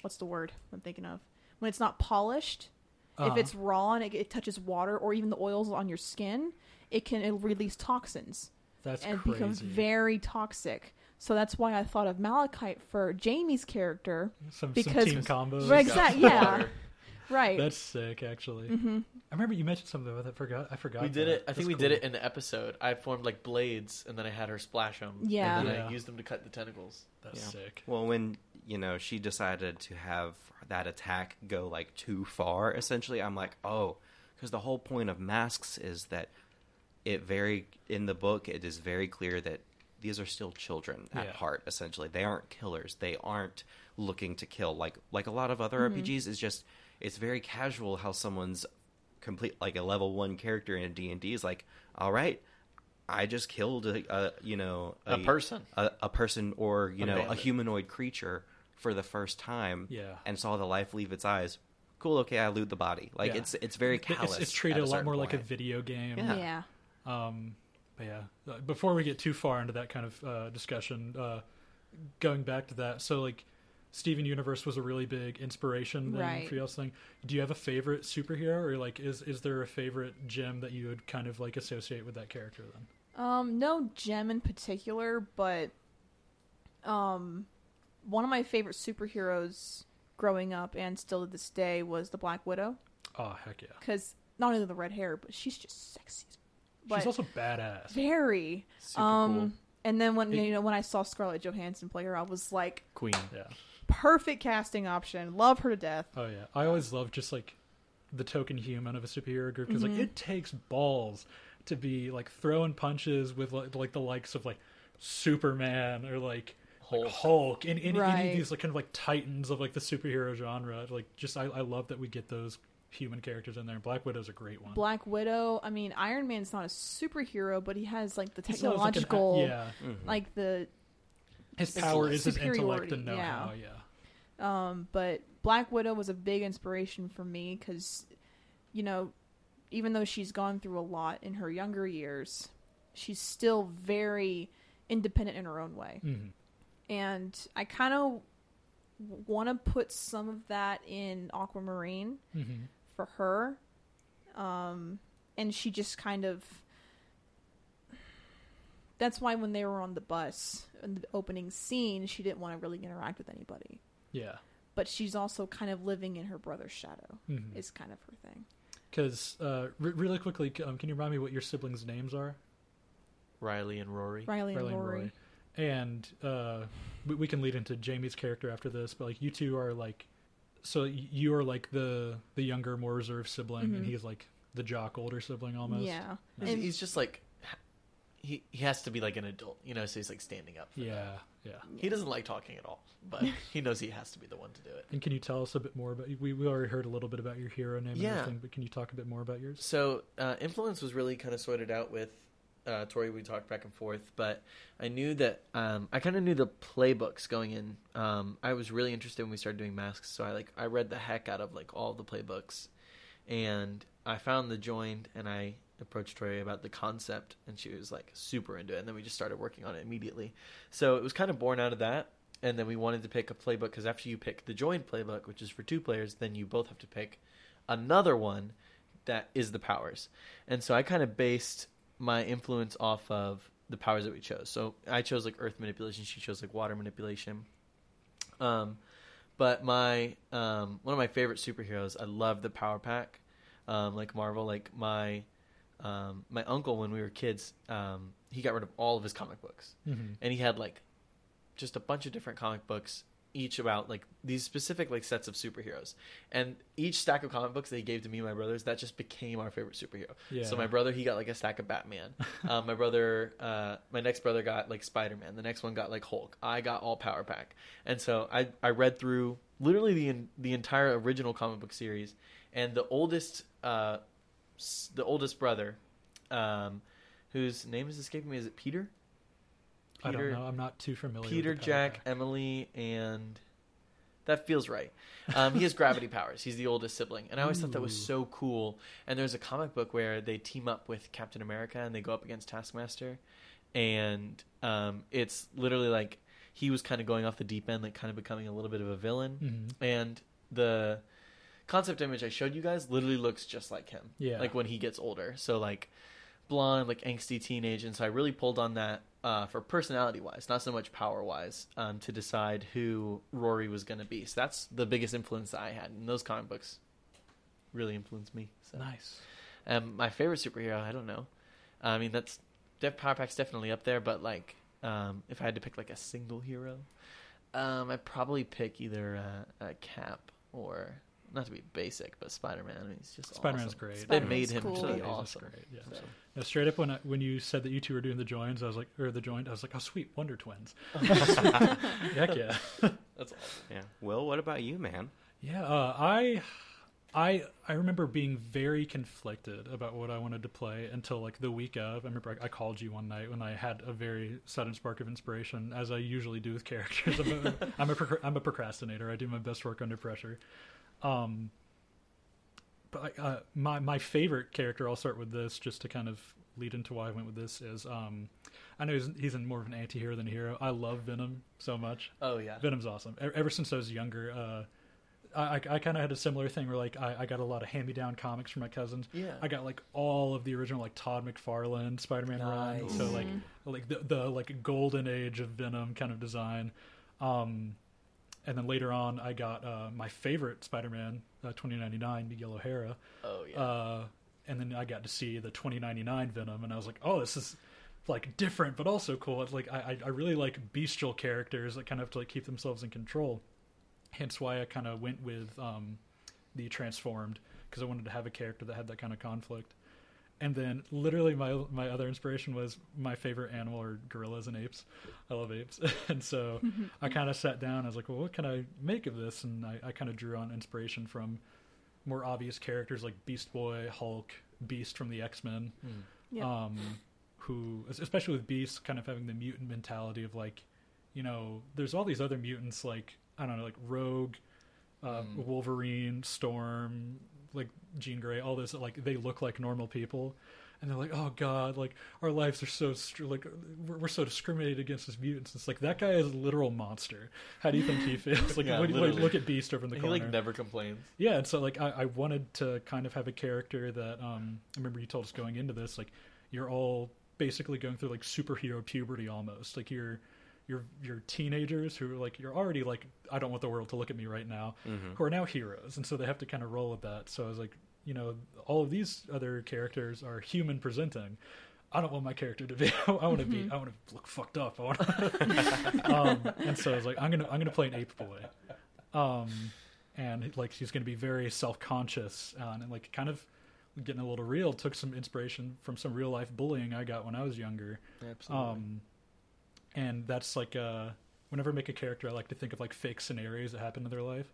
what's the word I'm thinking of when it's not polished if
Uh-huh.
it's raw and it, it touches water or even the oils on your skin it can it'll release toxins
That's
and
crazy.
become very toxic so that's why I thought of Malachite for Jamie's character
some,
because-
some team combos.
Right, exact- yeah. Right
That's sick, actually.
hmm
I remember you mentioned something about that. I forgot. I forgot.
We did
that.
it. I think we
cool.
did it in the episode. I formed like blades, and then I had her splash them.
Yeah.
and then
Yeah.
I used them to cut the tentacles.
That's
Yeah.
sick.
Well, when you know she decided to have that attack go like too far, essentially, I'm like, oh, because the whole point of masks is that it very in the book it is very clear that these are still children at
Yeah.
heart. Essentially, they aren't killers. They aren't looking to kill like like a lot of other mm-hmm. RPGs. Is just it's very casual how someone's complete like a level one character in d&d is like, all right. I just killed a, a you know
A person.
a, a person or you
A
know a humanoid creature for the first time
Yeah.
and saw the life leave its eyes cool okay i loot the body like
Yeah.
it's it's very
It's-
callous
It's, treated
at
a lot
certain
more like a video game.
Yeah.
yeah
Um, but yeah, Uh, before we get too far into that kind of uh, discussion, uh, going back to that, so like Steven Universe was a really big inspiration
Right.
for you thing. Do you have a favorite superhero, or like is is there a favorite gem that you would kind of like associate with that character then?
Um, no gem in particular, but um, one of my favorite superheroes growing up and still to this day was the Black Widow.
Oh heck yeah,
Because not only the red hair, but she's just sexy. But
she's also badass.
very.
Super
um,
cool.
And then when
It-
you know when I saw Scarlett Johansson play her, I was like,
Queen.
Yeah.
perfect casting option. Love her to death.
Oh yeah, I always love just like the token human of a superhero group because
Mhm.
like it takes balls to be like throwing punches with like, like the likes of like Superman or like
Hulk.
Hulk, Hulk and, and any of these like kind of like titans of like the superhero genre. Like just I, I love that we get those human characters in there. Black Widow's a great one.
Black Widow. I mean, Iron Man's not a superhero, but he has like the
He still has, like, an-
technological,
yeah,
Mhm.
like the
his
It's
power is his intellect and know-how. Yeah,
Um, but Black Widow was a big inspiration for me because, you know, even though she's gone through a lot in her younger years, she's still very independent in her own way.
Mhm.
And I kind of want to put some of that in Aquamarine
Mhm.
For her. Um, and she just kind of. That's why when they were on the bus in the opening scene, she didn't want to really interact with anybody.
Yeah.
But she's also kind of living in her brother's shadow,
Mhm.
is kind of her thing.
Because uh, re- really quickly, um, can you remind me what your siblings' names are?
Riley and Rory.
Riley and
Riley and
Rory.
Rory. And uh, we, we can lead into Jamie's character after this, but like you two are like, so you are like the the younger, more reserved sibling, and
Mhm.
he's like the jock, older sibling almost.
Yeah.
He's,
And-
he's just like he he has to be like an adult, you know. So he's like standing up. For
Yeah.
that.
Yeah.
He doesn't like talking at all, but *laughs* he knows he has to be the one to do it.
And can you tell us a bit more about? We we already heard a little bit about your hero name and
Yeah.
everything, but can you talk a bit more about yours?
So uh, influence was really kind of sorted out with uh, Tori. We talked back and forth, but I knew that um, I kind of knew the playbooks going in. Um, I was really interested when we started doing masks, so I like I read the heck out of like all the playbooks, and I found the joined, and I approached Tori about the concept, and she was like super into it, and then we just started working on it immediately. So it was kind of born out of that. And then we wanted to pick a playbook because after you pick the joined playbook, which is for two players, then you both have to pick another one that is the powers. And so I kind of based my influence off of the powers that we chose. So I chose like earth manipulation, she chose like water manipulation. Um but my um one of my favorite superheroes, I love the power pack. Um like Marvel, like my um my uncle when we were kids, um he got rid of all of his comic books.
Mm-hmm.
And he had like just a bunch of different comic books each about like these specific like sets of superheroes. And each stack of comic books they gave to me and my brothers that just became our favorite superhero.
Yeah.
so my brother he got like a stack of batman. *laughs* Um, my brother uh, my next brother got like spider-man. The next one got like hulk. I got all power pack. And so i i read through literally the the entire original comic book series. And the oldest uh the oldest brother um whose name is escaping me is it peter
I don't know. I'm not too familiar.
Peter, Jack,
Power
Emily, and that feels right. Um, he has gravity *laughs* powers. He's the oldest sibling, and I always thought that was so cool. And there's a comic book where they team up with Captain America and they go up against Taskmaster, and um, it's literally like he was kind of going off the deep end, like kind of becoming a little bit of a villain.
Mhm.
And the concept image I showed you guys literally looks just like him.
Yeah.
Like when he gets older. So like blonde, like angsty teenage, and so I really pulled on that uh, for personality wise, not so much power wise, um, to decide who Rory was going to be. So that's the biggest influence I had, and those comic books really influenced me. So.
Nice.
Um, my favorite superhero, I don't know. I mean, that's Def Power Pack's definitely up there, but like, um, if I had to pick like a single hero, um, I'd probably pick either uh, a Cap or not to be basic, but Spider Man. I mean, he's just
Spider-Man's
awesome.
great.
They
Spider-Man's
made him
cool.
to be awesome.
great, yeah.
So.
No, straight up when I, when you said that you two were doing the joins, I was like, or the joint, I was like, oh sweet, Wonder Twins. *laughs* Heck yeah.
That's awesome.
Yeah. Will, what about you, man?
Yeah, uh, I, I, I remember being very conflicted about what I wanted to play until like the week of. I remember I, I called you one night when I had a very sudden spark of inspiration, as I usually do with characters. I'm a, *laughs* I'm a, I'm a procrastinator. I do my best work under pressure. Um, but uh, my my favorite character, I'll start with this just to kind of lead into why I went with this. Is um, I know he's, he's in more of an anti-hero than a hero. I love Venom so much.
Oh yeah.
Venom's awesome. E- Ever since I was younger, uh, I, I, I kind of had a similar thing where like I, I got a lot of hand-me-down comics from my cousins.
Yeah.
I got like all of the original like Todd McFarlane Spider-Man run. So like like the the like golden age of Venom kind of design. Um, and then later on, I got uh, my favorite Spider-Man, uh, 2099, Miguel O'Hara.
Oh yeah.
Uh, and then I got to see the 2099 Venom, and I was like, oh, this is like different, but also cool. It's like I, I I really like bestial characters that kind of have to like keep themselves in control. Hence why I kind of went with um, the transformed because I wanted to have a character that had that kind of conflict. And then literally my my other inspiration was my favorite animal are gorillas and apes. I love apes, *laughs* and so I kind of sat down. I was like, well, what can I make of this? And I, I kind of drew on inspiration from more obvious characters like Beast Boy, Hulk, Beast from the X Men,
Hmm.
Yeah.
um, who, especially with Beast, kind of having the mutant mentality of like, you know, there's all these other mutants like I don't know, like Rogue, uh,
Mm.
Wolverine, Storm, like Jean Grey, all this. Like they look like normal people, and they're like, "Oh God, like our lives are so str- like we're, we're so discriminated against as mutants." It's like that guy is a literal monster. How do you think he *laughs* feels? Like
Yeah,
when-
literally.
look at Beast over in the corner.
he like never complains.
Yeah, and so like I, I wanted to kind of have a character that um I remember you told us going into this like you're all basically going through like superhero puberty almost like you're you're you're teenagers who are like you're already like I don't want the world to look at me right now
Mhm.
who are now heroes and so they have to kind of roll with that so I was like you know all of these other characters are human presenting I don't want my character to be. *laughs* I want to be. I want to look fucked up. I want. To, *laughs* um, and so I was like, I'm gonna. I'm gonna play an ape boy. Um, and like he's gonna be very self conscious uh, and like kind of getting a little real. Took some inspiration from some real life bullying I got when I was younger.
Absolutely.
Um, and that's like uh, whenever I make a character, I like to think of like fake scenarios that happen in their life.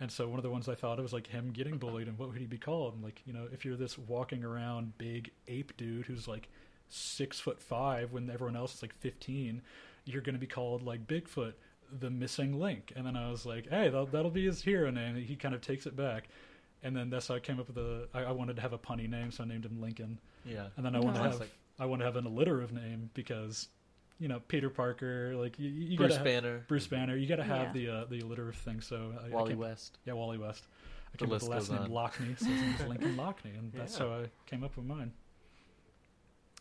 And so one of the ones I thought of was like him getting bullied, and what would he be called? And like you know, if you're this walking around big ape dude who's like six foot five when everyone else is like fifteen, you're going to be called like Bigfoot, the missing link. And then I was like, hey, that'll, that'll be his hero name. And he kind of takes it back. And then that's how I came up with the. I, I wanted to have a punny name, so I named him Lincoln.
yeah.
And then I want to have
Like-
I want to have an alliterative name because, you know, Peter Parker, like you, you
Bruce
gotta have-
Banner,
Bruce Banner, you got to have
Yeah.
the uh, the alliterative thing. So I, I
Wally
came-
West.
yeah, Wally West. I
The
came up with the last
goes
name
on.
Lockney, so his name's Lincoln Lockney, and *laughs* that's
Yeah.
how I came up with mine.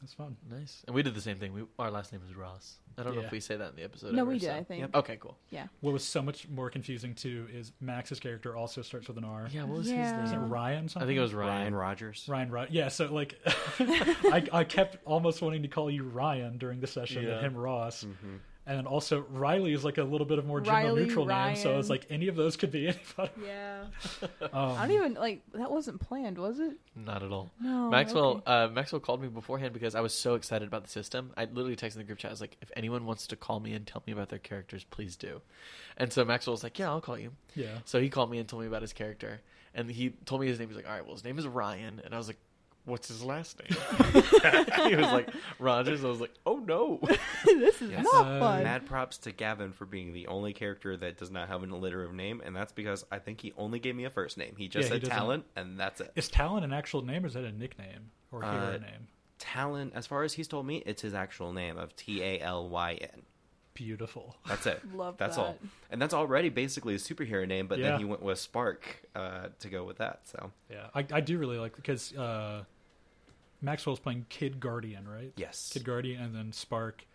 That's fun.
Nice. And we did the same thing. We our last name is Ross. I don't know
Yeah.
if we say that in the episode.
No,
ever,
we did.
so-
I think.
Yep.
Okay, cool. Yeah.
What was so much more confusing too is Max's character also starts with an R.
Yeah, what was
Yeah.
Is
his
it
name?
Ryan?
I
Something?
think it was
Ryan
Ryan.
Rogers.
Ryan. Ryan. Yeah. So like, *laughs* *laughs* I I kept almost wanting to call you Ryan during the session,
Yeah.
and him Ross.
Mhm.
And then also Riley is like a little bit of more gender
Riley,
neutral name, so I was like any of those could be *laughs* anybody.
Yeah.
Um, *laughs*
I don't even like that wasn't planned, was it?
Not at all.
No.
Maxwell
okay.
uh, Maxwell called me beforehand because I was so excited about the system. I literally texted the group chat. I was like, if anyone wants to call me and tell me about their characters, please do. And so Maxwell was like, yeah, I'll call you.
yeah.
So he called me and told me about his character. And he told me his name. He's like, all right, well, his name is Ryan. And I was like, what's his last name? *laughs* he was like, Rogers. I was like, oh no. *laughs*
this is
Yes.
not
Uh,
fun.
Mad props to Gavin for being the only character that does not have an alliterative name, and that's because I think he only gave me a first name. He just
Yeah,
said
doesn't-
Talent, and that's it.
Is Talon an actual name or is that a nickname or a hero
Uh,
name?
Talent, as far as he's told me, it's his actual name of T A L Y N.
Beautiful.
That's it. *laughs*
Love
That's
that.
all. And that's already basically a superhero name, but
Yeah.
then he went with Spark uh, to go with that. So
Yeah, I, I do really like because uh, Maxwell's playing Kid Guardian, right?
yes,
Kid Guardian, and then Spark,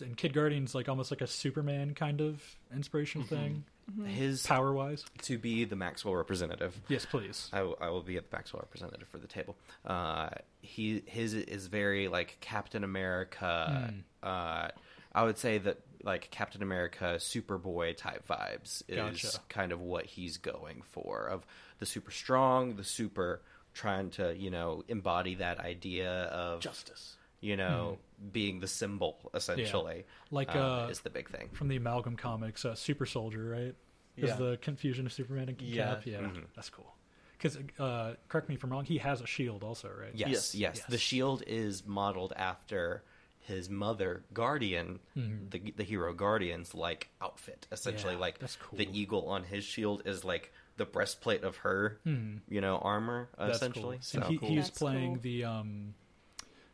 and Kid Guardian's like almost like a Superman kind of inspiration thing,
his
power wise.
to be the Maxwell representative.
Yes, please.
I, will- I will be the Maxwell representative for the table. Uh, he his is very like Captain America.
Hmm.
Uh, I would say that like Captain America, Superboy type vibes is
Gotcha.
kind of what he's going for. Of the super strong, the super trying to you know embody that idea of
Justice.
you know being the symbol essentially.
Like,
uh,
uh,
is the big thing.
From the Amalgam comics, uh, Super Soldier, right? Is
Yeah.
the confusion of Superman and
Yeah.
Cap? Yeah,
Mhm.
that's cool. Because uh, correct me if I'm wrong, he has a shield also, right?
Yes,
Yes.
yes,
Yes.
The shield is modeled after his mother, Guardian,
Mhm.
the the hero Guardian's like outfit. Essentially,
Yeah,
like
that's cool.
the eagle on his shield is like the breastplate of her,
Mhm.
you know, armor.
That's
essentially,
cool.
so
and he,
cool.
he's
That's
playing
cool.
the um,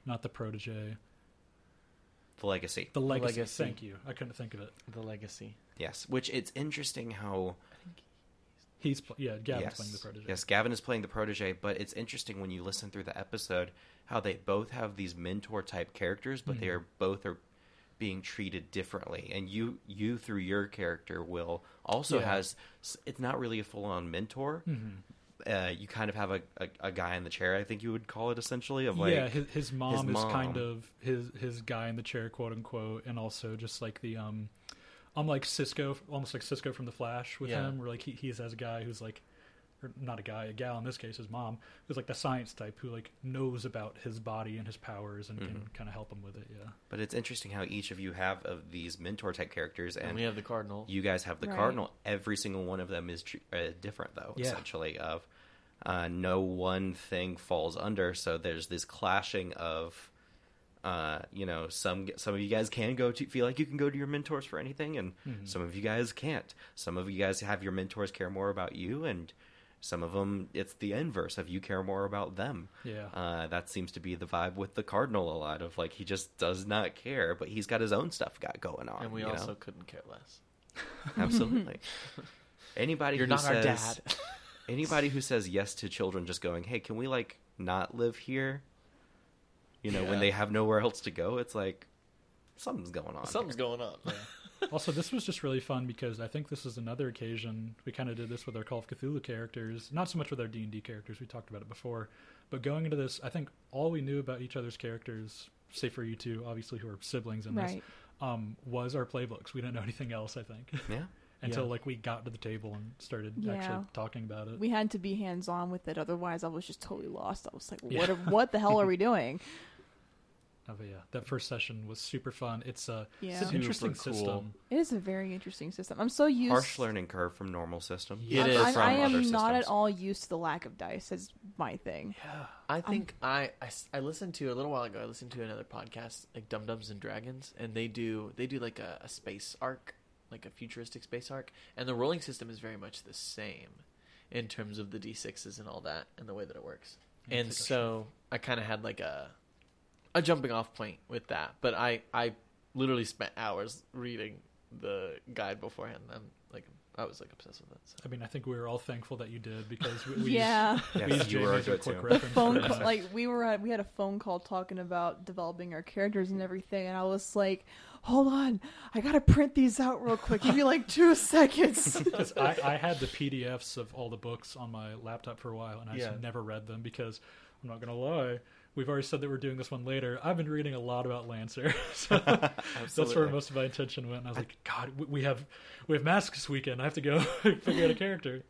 not the protege,
the legacy.
the legacy.
legacy.
Thank you. I couldn't think of it.
The legacy.
Yes, which it's interesting how
He's pl- yeah, Gavin's
yes,
playing the protege.
yes, Gavin is playing the protege, but it's interesting when you listen through the episode how they both have these mentor type characters, but they
Mhm.
are both are being treated differently. And you you through your character will also
Yeah.
has it's not really a full on mentor.
Mhm.
Uh, you kind of have a, a, a guy in the chair, I think you would call it essentially. Of like,
yeah, his, his mom is
mom.
kind of his his guy in the chair, quote unquote, and also just like the um, I'm like Cisco, almost like Cisco from the Flash with
Yeah.
him, where like he he's as a guy who's like, or not a guy, a gal in this case, his mom, who's like the science type who like knows about his body and his powers and can
Mhm.
kind of help him with it. Yeah,
but it's interesting how each of you have of these mentor type characters,
And,
and
we have the Cardinal.
you guys have the
Right.
cardinal. Every single one of them is tr- uh, different, though.
Yeah.
Essentially, of uh, no one thing falls under. So there's this clashing of Uh, you know, some some of you guys can go to feel like you can go to your mentors for anything, and
Mm-hmm.
some of you guys can't. Some of you guys have your mentors care more about you, and some of them it's the inverse of you care more about them.
Yeah.
Uh, that seems to be the vibe with the cardinal a lot of like he just does not care, but he's got his own stuff got going on.
and we
you
also
know?
couldn't care less. *laughs*
absolutely. Anybody
You're
who
not our
says,
dad. *laughs*
anybody who says yes to children just going, hey, can we like not live here? You know, when they have nowhere else to go, it's like something's going on.
Something's
here.
going on.
Also, this was just really fun because I think this is another occasion we kind of did this with our Call of Cthulhu characters, not so much with our D and D characters. We talked about it before, but going into this, I think all we knew about each other's characters, say for you two, obviously who are siblings in this, um, was our playbooks. We didn't know anything else. I think *laughs*
Yeah. *laughs*
until
Yeah.
like we got to the table and started
Yeah.
actually talking about it.
We had to be hands on with it, otherwise I was just totally lost. I was like,
Yeah.
"What? Are, what the hell are we *laughs* doing?"
Oh, uh, but yeah, that first session was super fun. It's a
Yeah.
it's an
Super
interesting
cool.
system.
It is a very interesting system. I'm so used.
To Harsh learning curve from normal system.
It
I'm,
is.
I'm-
from
I
other
not at all used to the lack of dice. Is my thing.
Yeah.
I think I I listened to a little while ago. I listened to another podcast, like Dum Dums and Dragons, and they do they do like a, a space arc, like a futuristic space arc, and the rolling system is very much the same in terms of the d sixes and all that, and the way that it works.
Mm,
and
it's like a
so I kind of had like a a jumping off point with that, but I I literally spent hours reading the guide beforehand. I'm like I was like obsessed with it. So.
I mean, I think we were all thankful that you did because we, we *laughs*
yeah.
used, we
Yes,
used
you were a
as a
good
quick
too.
the
reference.
phone call, like we were at, we had a phone call talking about developing our characters and everything and i was like hold on i gotta print these out real quick give me like two *laughs* seconds *laughs*
'Cause I, I had the PDFs of all the books on my laptop for a while, and I
Yeah.
just never read them because I'm not gonna lie. We've already said that we're doing this one later. I've been reading a lot about Lancer, *laughs* so *laughs* that's where most of my attention went. And I was like, God, we- have we have masks this weekend. I have to go *laughs* figure out a character.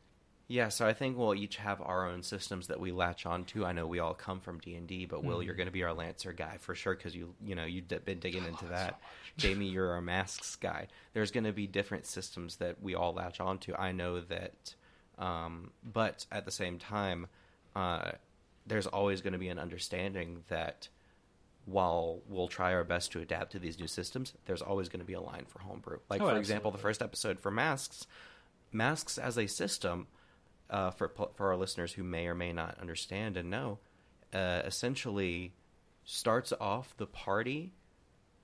Yeah, so I think we'll each have our own systems that we latch on to. I know we all come from D and D, but Will,
Mhm.
you're going to be our Lancer guy for sure because you you know you've been digging into that. Jamie, you're our masks guy. There's going to be different systems that we all latch onto. I know that, um, but at the same time, uh, there's always going to be an understanding that while we'll try our best to adapt to these new systems, there's always going to be a line for homebrew. Like
Oh,
for example, the first episode for masks, masks as a system uh, for for our listeners who may or may not understand and know, uh, essentially starts off the party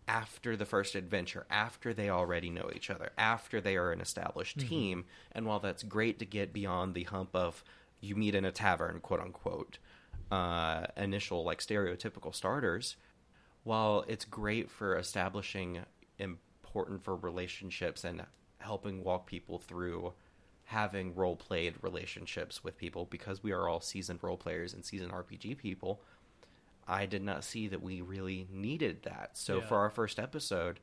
after the first adventure, after they already know each other, after they are an established team. And while that's great to get beyond the hump of you meet in a tavern, quote unquote, uh, initial like stereotypical starters, while it's great for establishing important for relationships and helping walk people through having role played relationships with people because we are all seasoned role players and seasoned RPG people, I did not see that we really needed that. So
Yeah.
for our first episode,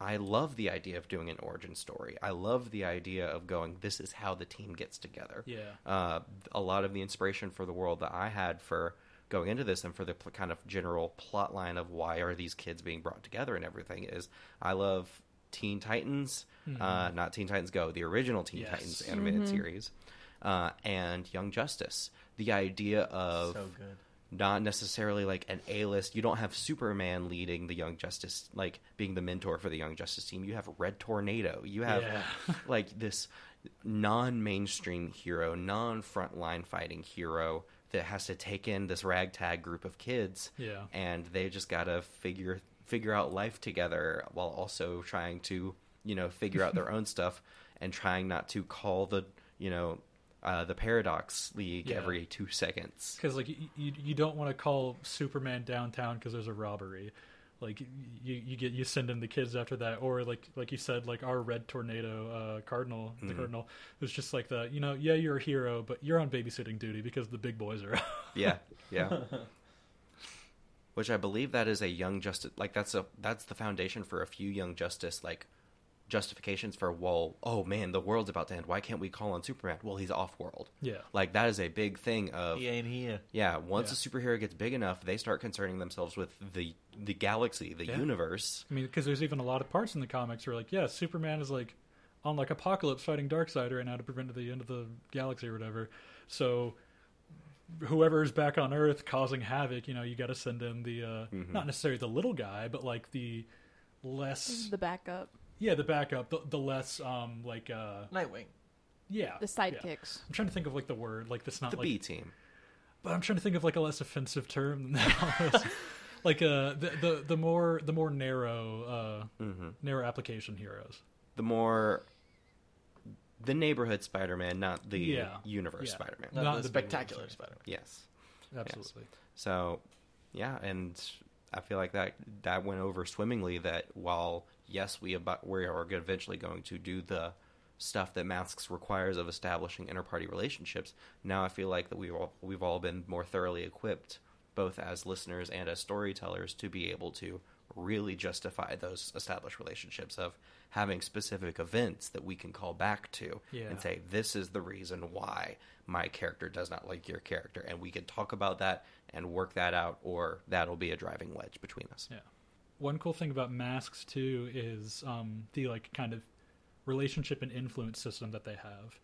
I love the idea of doing an origin story. I love the idea of going, this is how the team gets together
Yeah.
uh, a lot of the inspiration for the world that I had for going into this and for the pl- kind of general plot line of why are these kids being brought together and everything is I love Teen Titans, uh, not Teen Titans Go, the original Teen
Yes.
Titans animated series, uh, and Young Justice. The idea of
so good.
Not necessarily like an A-list. You don't have Superman leading the Young Justice, like being the mentor for the Young Justice team. You have Red Tornado. You have
Yeah. *laughs*
like this non-mainstream hero, non-frontline fighting hero that has to take in this ragtag group of kids,
Yeah.
and they just gotta figure figure out life together while also trying to you know figure out their own *laughs* stuff and trying not to call the you know uh, the Paradox League
Yeah.
every two seconds.
Because like you, you, don't want to call Superman downtown because there's a robbery. Like you, you get you send in the kids after that, or like like you said, like our red tornado uh, cardinal, the
Mhm.
cardinal was just like the you know yeah you're a hero, but you're on babysitting duty because the big boys are. *laughs*
Yeah, yeah. *laughs* Which I believe that is a young justice like that's a that's the foundation for a few young justice like justifications for well oh man the world's about to end why can't we call on Superman well he's off world
yeah,
like that is a big thing of
He ain't here.
yeah once
Yeah.
a superhero gets big enough they start concerning themselves with the the galaxy the
Yeah.
universe
I mean because there's even a lot of parts in the comics where like yeah Superman is like on like Apokolips fighting Darkseid right now to prevent the end of the galaxy or whatever. So whoever's back on Earth causing havoc, you know, you got to send in the uh,
Mhm.
not necessarily the little guy, but like the less
The backup,
yeah the backup, the, the less um like uh
Nightwing.
yeah
the
yeah.
sidekicks.
I'm trying to think of like the word like this not
the
like
B team.
but I'm trying to think of like a less offensive term than that. *laughs* like uh the, the the more the more narrow uh
hmm
narrow application heroes.
The more the neighborhood Spider-Man, not the
Yeah.
universe
Yeah.
Spider-Man.
Not,
Not
the
the
spectacular Spider-Man.
Yes.
Absolutely.
So, yeah, and I feel like that that went over swimmingly. That while yes, we about we are eventually going to do the stuff that masks requires of establishing interparty relationships. Now I feel like that we've all we've all been more thoroughly equipped, both as listeners and as storytellers, to be able to really justify those established relationships of having specific events that we can call back to
Yeah.
and say this is the reason why my character does not like your character and we can talk about that and work that out or that'll be a driving wedge between us
Yeah. One cool thing about masks too is um, the like kind of relationship and influence system that they have,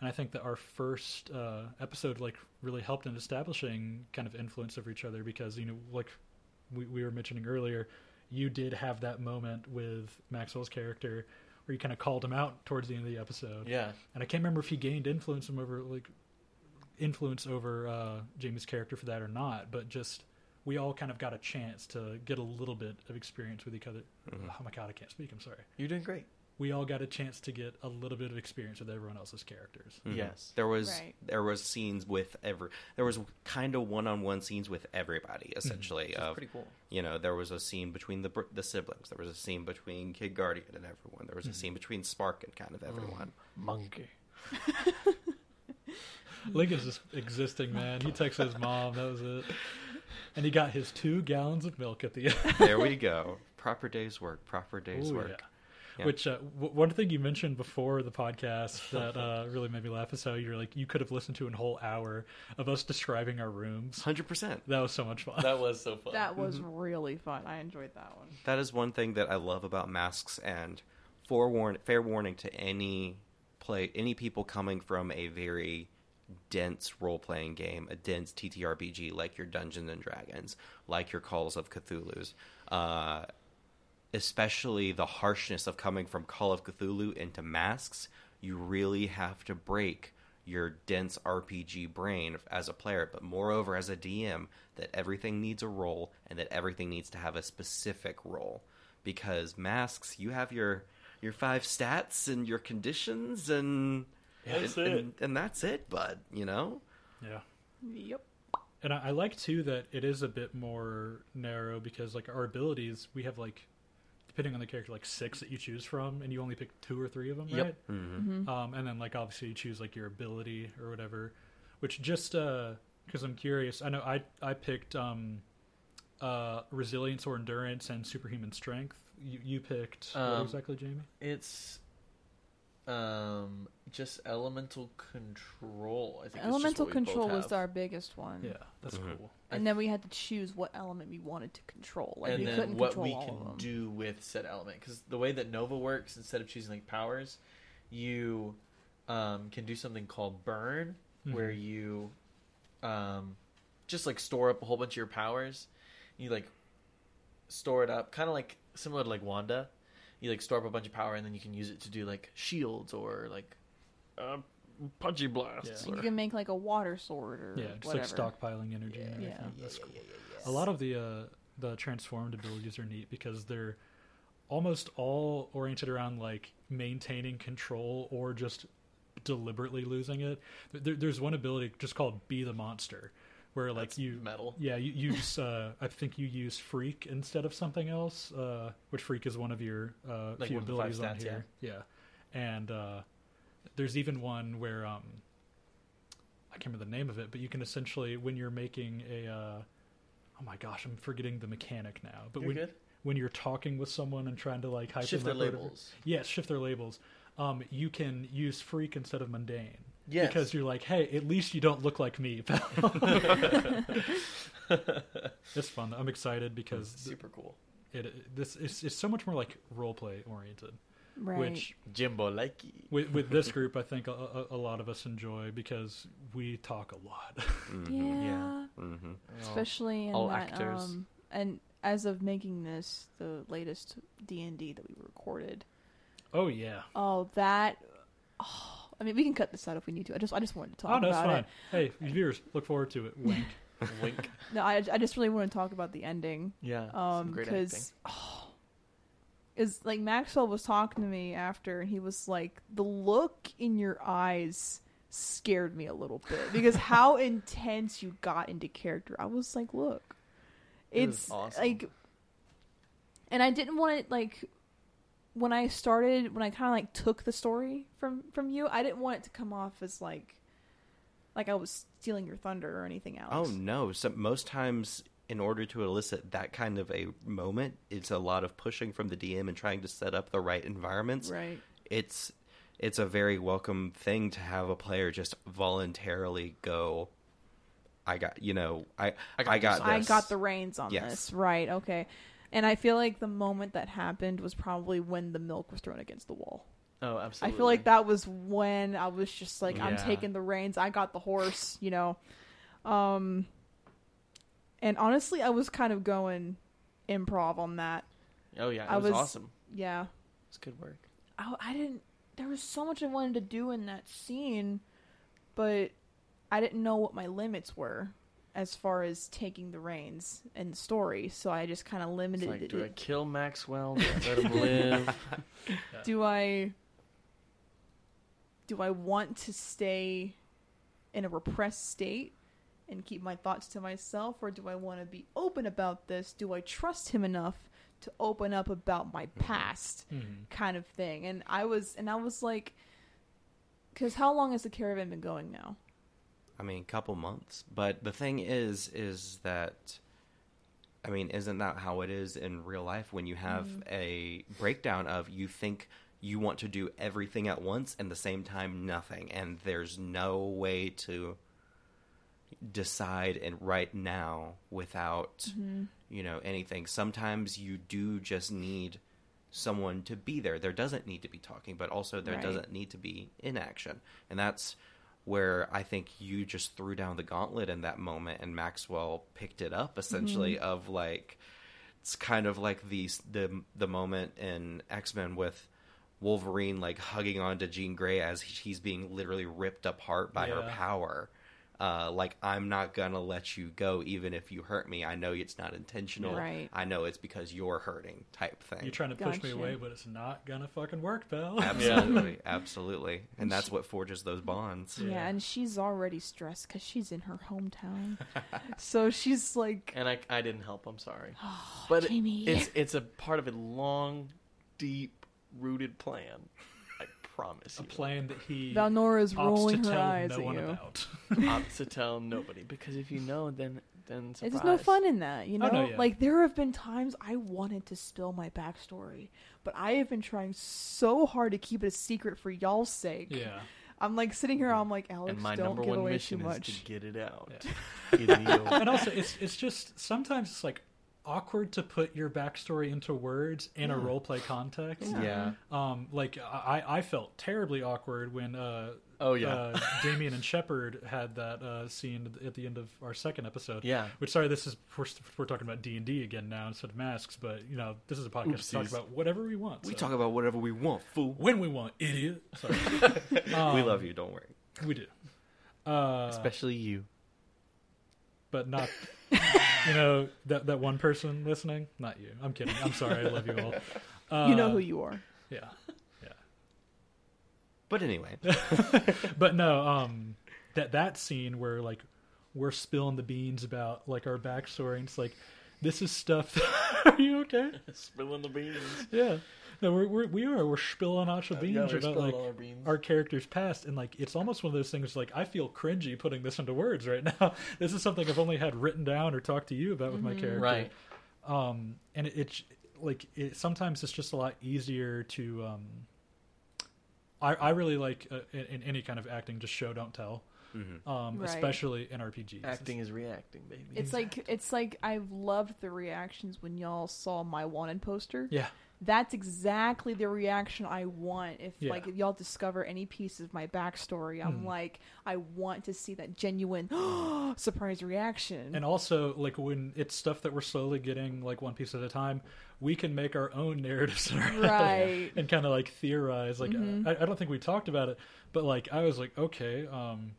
and I think that our first uh, episode like really helped in establishing kind of influence over each other because you know like we, we were mentioning earlier, you did have that moment with Maxwell's character where you kind of called him out towards the end of the episode,
Yeah.
and I can't remember if he gained influence him over like influence over uh, Jamie's character for that or not, but just we all kind of got a chance to get a little bit of experience with each other.
Mhm.
Oh my god, I can't speak. I'm sorry.
You're doing great.
We all got a chance to get a little bit of experience with everyone else's characters.
Mhm.
Yes.
there was
Right.
there was scenes with every there was kind of one-on-one scenes with everybody essentially
Which is
of
pretty cool.
you know there was a scene between the the siblings there was a scene between kid guardian and everyone there was a
Mhm.
scene between spark and kind of everyone
Monkey. *laughs*
Lincoln's just existing, man. He texted his mom. That was it. And he got his two gallons of milk at the end. *laughs*
there we go proper day's work proper day's
Ooh,
work
yeah.
Yeah.
Which uh, w- one thing you mentioned before the podcast *laughs* that uh, really made me laugh is how you're like you could have listened to a whole hour of us describing our rooms.
100%
That was so much fun.
That was so fun.
That was
Mm-hmm.
really fun. I enjoyed that one.
that is one thing that I love about masks and forewarn fair warning to any play any people coming from a very dense role playing game, a dense TTRPG like your Dungeons and Dragons, like your Calls of Cthulhu's. Uh, especially the harshness of coming from Call of Cthulhu into masks, you really have to break your dense RPG brain as a player, but moreover as a DM, that everything needs a role and that everything needs to have a specific role. Because masks, you have your your five stats and your conditions and
That's
and,
it.
and, and that's it, bud. You know,
yeah.
Yep.
And I, I like too that it is a bit more narrow because like our abilities, we have like depending on the character, like six that you choose from, and you only pick two or three of them,
Yep.
right?
mm-hmm.
Um, and then like obviously you choose like your ability or whatever, which just because I'm curious, I know I I picked um, uh, resilience or endurance and superhuman strength. You you picked what
Um,
exactly, Jamie?
It's um just elemental control. I think. is just
Elemental
what we both
control was our biggest one.
Yeah, that's
Mhm.
cool.
And then we had to choose what element we wanted to control. Like
and
we
then
couldn't
what
control
we
all
can
of them.
do with said element because the way that Nova works, instead of choosing like powers, you um, can do something called burn, where
Mhm.
you um, just like store up a whole bunch of your powers. You like store it up, kind of like similar to like Wanda. You like store up a bunch of power, and then you can use it to do like shields or like uh, punchy blasts.
Yeah.
Or-
you can make like a water sword or
Yeah, just
whatever.
like stockpiling energy. and
Yeah.
everything.
Yeah,
That's cool.
yes.
A lot of the uh, the transformed abilities are neat because they're almost all oriented around like maintaining control or just deliberately losing it. There, there's one ability just called "Be the Monster," where like
That's
you
metal.
yeah you use *laughs* uh, I think you use Freak instead of something else, uh, which Freak is one of your uh,
Like
few abilities on
stats,
here. Yeah, and uh, there's even one where um, I can't remember the name of it, but you can essentially when you're making a uh, oh my gosh, I'm forgetting the mechanic now. But
You're
when
good.
when you're talking with someone and trying to like hype
Shift their labels.
yes, shift their labels. Um, you can use freak instead of mundane.
Yes.
Because you're like, hey, at least you don't look like me, *laughs* *laughs* it's fun. I'm excited because th-
Super cool.
it this is it's so much more like role play oriented.
Right.
which
Jimbo likey.
with, with this *laughs* group, I think a, a, a lot of us enjoy because we talk a lot.
yeah.
Yeah.
hmm
Especially in
all
that,
actors.
um, and as of making this the latest D and D that we recorded.
oh yeah.
Oh, that. Oh, I mean, we can cut this out if we need to. I just, I just wanted to talk about it.
Oh, no, it's
about
fine.
it.
Hey, viewers, look forward to it. Wink. *laughs*
Wink.
No, I, I just really want to talk about the ending.
Yeah. some
Um,
great
because oh, *sighs* is like Maxwell was talking to me after, and he was like, the look in your eyes scared me a little bit *laughs* because how intense you got into character. I was like, look,
It was
it's
awesome.
like, and I didn't want it like when I started when I kind of like took the story from from you. I didn't want it to come off as like like I was stealing your thunder or anything else.
Oh no! So most times, in order to elicit that kind of a moment, it's a lot of pushing from the DM and trying to set up the right environments.
right.
It's it's a very welcome thing to have a player just voluntarily go. I got you know I
I
I
got
got,
this.
I got the reins on
Yes.
this. Right, okay. And I feel like the moment that happened was probably when the milk was thrown against the wall.
Oh, absolutely.
I feel like that was when I was just like, I'm taking the reins. I got the horse, you know. Um and honestly, I was kind of going improv on that.
Oh yeah, it
I
was,
was-
awesome.
Yeah.
It's good work.
I, I didn't there was so much I wanted to do in that scene, but I didn't know what my limits were as far as taking the reins in the story. So I just kind of
It's
limited
like,
it.
do I kill Maxwell? Do I let him *laughs* live?
do I do I want to stay in a repressed state and keep my thoughts to myself or do I want to be open about this? Do I trust him enough to open up about my past
Mhm.
kind of thing? And I was and I was like cuz how long has the caravan been going now?
I mean, couple months. But the thing is, is that, I mean, isn't that how it is in real life when you have mm-hmm. a breakdown of you think you want to do everything at once and the same time nothing, and there's no way to decide and right now without mm-hmm. you know anything. Sometimes you do just need someone to be there. There doesn't need to be talking, but also there
Right.
doesn't need to be inaction, and that's where I think you just threw down the gauntlet in that moment, and Maxwell picked it up essentially. Mm-hmm. Of like, it's kind of like the the the moment in X Men with Wolverine like hugging onto Jean Grey as he's being literally ripped apart by her power. Uh, like I'm not gonna let you go, even if you hurt me. I know it's not intentional.
Right.
I know it's because you're hurting, type thing.
You're trying to push me away, but it's not gonna fucking work, pal.
absolutely, *laughs* *laughs* absolutely, and that's what forges those bonds.
Yeah,
Yeah.
and she's already stressed cuz she's in her hometown. so she's like
and I, I didn't help. I'm sorry. *gasps* but it-
Jamie.
it's it's a part of a long, deep rooted plan. I promise
a
you.
plan that he
Valnora's
opts
rolling
to
her
tell
eyes
no
at
one
you.
about. *laughs*
Opt *laughs* to tell nobody because if you know, then then surprise.
There's no fun in that, you know.
Oh, no, yeah.
Like there have been times I wanted to spill my backstory, but I have been trying so hard to keep it a secret for y'all's sake.
yeah.
I'm like sitting here, I'm like, Alex,
And my
don't
number
give
one
away
mission
too
is
much.
to get it out.
Yeah.
Idiot. *laughs*
and also it's it's just sometimes it's like awkward to put your backstory into words in a role play context.
yeah.
Um, like I, I felt terribly awkward when uh,
Oh yeah.
uh, Damien and Shepard had that uh, scene at the end of our second episode.
yeah.
Which sorry, this is we're, we're talking about D and D again now instead of masks, but you know this is a podcast to talk about whatever we want.
We
so-
talk about whatever we want, fool.
when we want, idiot. Sorry, *laughs*
we
Um,
love you. Don't worry.
We do, uh,
Especially you.
but not *laughs* you know that that one person listening. Not you. I'm kidding. I'm sorry. I love you all. Uh, *laughs*
you know who you are.
Yeah, yeah.
But anyway, *laughs*
But no, um, that that scene where like we're spilling the beans about like our backstory. And it's like this is stuff. That, are you okay?
Spilling the beans.
Yeah. No, we're, we're we are we're spilling out the beans
Yeah,
about like
our beans.
our characters' past, and like it's almost one of those things. Like I feel cringy putting this into words right *laughs* now. This is something I've only had written down or talked to you about with my character.
Right.
Um, and it, it's like it, sometimes it's just a lot easier to. Um, I I really like uh, in, in any kind of acting, just show don't tell.
Mhm.
Um,
Right.
especially in RPGs.
Acting is reacting, baby.
It's like it's like I've loved the reactions when y'all saw my wanted poster.
Yeah.
That's exactly the reaction I want. If
Yeah.
like if y'all discover any piece of my backstory, I'm
Hmm.
like, I want to see that genuine *gasps* surprise reaction.
And also, like when it's stuff that we're slowly getting, like one piece at a time, we can make our own narratives in our head
Right.
and kind of like theorize. Like
Mhm.
I, I don't think we talked about it, but like I was like, okay, um,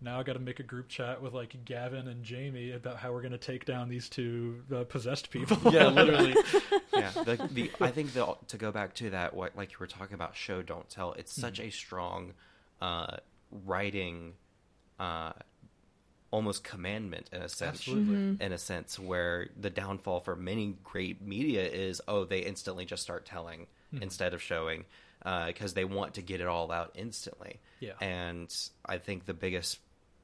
now I got to make a group chat with like Gavin and Jamie about how we're gonna take down these two uh, possessed people.
Yeah, *laughs* literally. *laughs*
yeah, the, the I think the, to go back to that, what like you were talking about, show don't tell. It's such a strong uh, writing, uh, almost commandment in a sense.
Absolutely.
Mhm.
In a sense, where the downfall for many great media is, oh, they instantly just start telling
Mhm.
instead of showing because they want to get it all out instantly.
Yeah.
And I think the biggest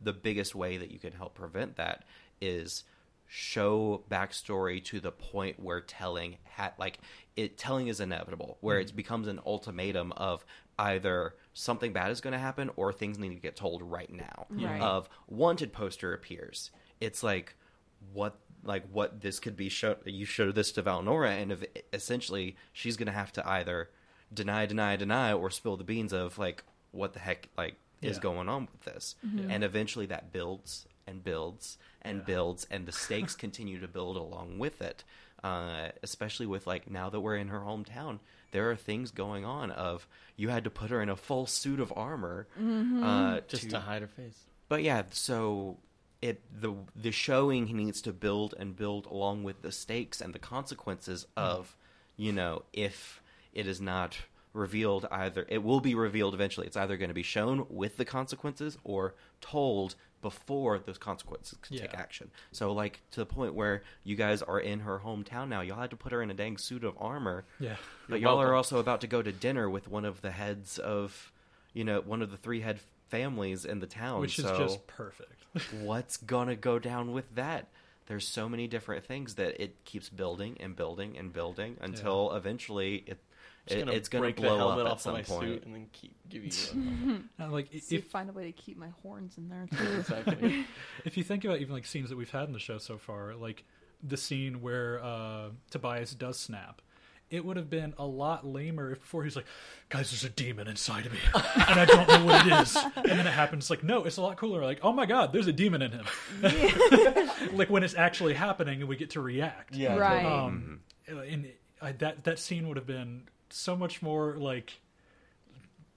the biggest way that you can help prevent that is show backstory to the point where telling ha- like it telling is inevitable where it mm-hmm. becomes an ultimatum of either something bad is going to happen or things need to get told right now
Right.
of wanted poster appears it's like what like what this could be show you show this to Valnora and if, essentially she's going to have to either deny deny deny or spill the beans of like what the heck like is going on with this
Mm-hmm.
and eventually that builds and builds and
Yeah.
builds and the *laughs* stakes continue to build along with it uh, especially with like now that we're in her hometown there are things going on of you had to put her in a full suit of armor
Mm-hmm.
uh,
Just to hide her face.
but yeah, so it the the showing needs to build and build along with the stakes and the consequences of, you know, if it is not revealed either it will be revealed eventually. It's either going to be shown with the consequences or told before those consequences can take action. So like to the point where you guys are in her hometown now, y'all had to put her in a dang suit of armor.
Yeah.
But
You're
y'all are also about to go to dinner with one of the heads of, you know, one of the three head families in the town.
Which is
so
just perfect. *laughs*
what's gonna go down with that? There's so many different things that it keeps building and building and building until eventually it,
Just
it it's gonna
break the
blow
helmet
up at
off of
some
my
point.
suit and then keep give you.
And, *laughs* *laughs* like i-
See,
if
find a way to keep my horns in there too.
exactly. *laughs*
if you think about even like scenes that we've had in the show so far, like the scene where uh, Tobias does snap, it would have been a lot lamer if before he's like, "Guys, there's a demon inside of me, and I don't know what it is," and then it happens. Like, no, it's a lot cooler. Like, oh my god, there's a demon in him. like when it's actually happening and we get to react.
Yeah.
Right.
totally.
Um, and I, that that scene would have been so much more like.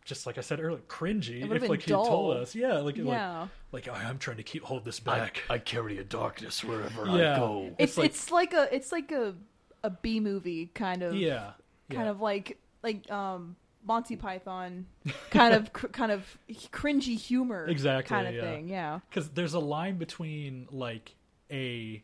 Just like I said earlier, cringy.
It would've
if
been
like he told
dull.
us, yeah, like
Yeah.
like like I'm trying to keep hold this back.
I carry a darkness wherever
Yeah.
I go.
It's
like-
it's like a it's like a a B movie kind of
yeah,
kind
yeah.
of like like um Monty Python *laughs* kind of cr- kind of cringy humor
Exactly,
kind of
yeah.
thing. Yeah.
because there's a line between like a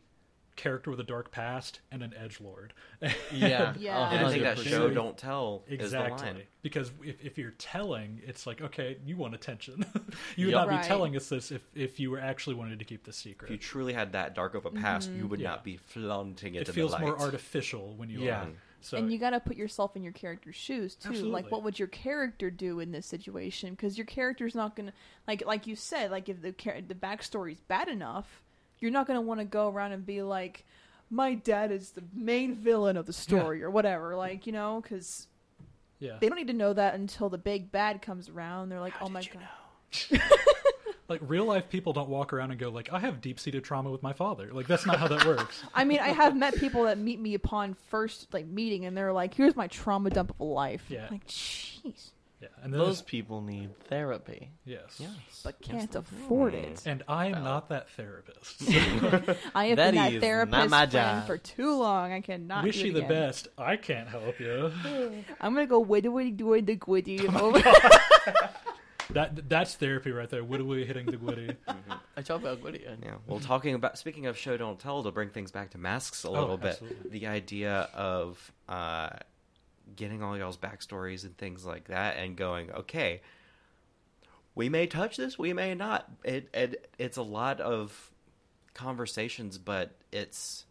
character with a dark past and an edge lord. *laughs*
Yeah. *laughs*
Yeah.
And I think that show don't tell is the
exactly
line.
because if, if you're telling, it's like okay, you want attention. *laughs* you would
Yep.
not
Right.
be telling us this if if you were actually wanted to keep the secret.
If you truly had that dark of a past, you would
Yeah.
not be flaunting it.
it feels
the
more artificial when you
Yeah.
are. So
and you got to put yourself in your character's shoes too.
Absolutely.
Like, what would your character do in this situation? Because your character's not gonna like, like you said, like if the char- the backstory's bad enough, you're not gonna want to go around and be like, "My dad is the main villain of the story" or whatever. Like, you know, because
yeah,
they don't need to know that until the big bad comes around. They're like, "Oh my god." *laughs*
like real life people don't walk around and go like I have deep seated trauma with my father. Like that's not how that works. *laughs*
I mean, I have met people that meet me upon first like meeting, and they're like, "Here's my trauma dump of a life."
Yeah.
Like, jeez,
Yeah, and then
Those
there's-
people need therapy.
yes, Yes,
but can't afford it.
and I am
Valid.
not that therapist. *laughs*
I have
That
been that
is
therapist
my
friend
job.
for too long. I cannot.
Wish
do it
you the
again.
best. I can't help you. *sighs*
I'm gonna go widdy widdy widdy gwiddy
Oh
over. *laughs*
That that's therapy right there. Whittaway hitting the gwitty. *laughs*
I talk about Gwydion.
Yeah. Well, talking about speaking of show don't tell to bring things back to masks a little bit,
absolutely.
the idea of uh, getting all y'all's backstories and things like that, and going, okay, we may touch this, we may not. It, it it's a lot of conversations, but it's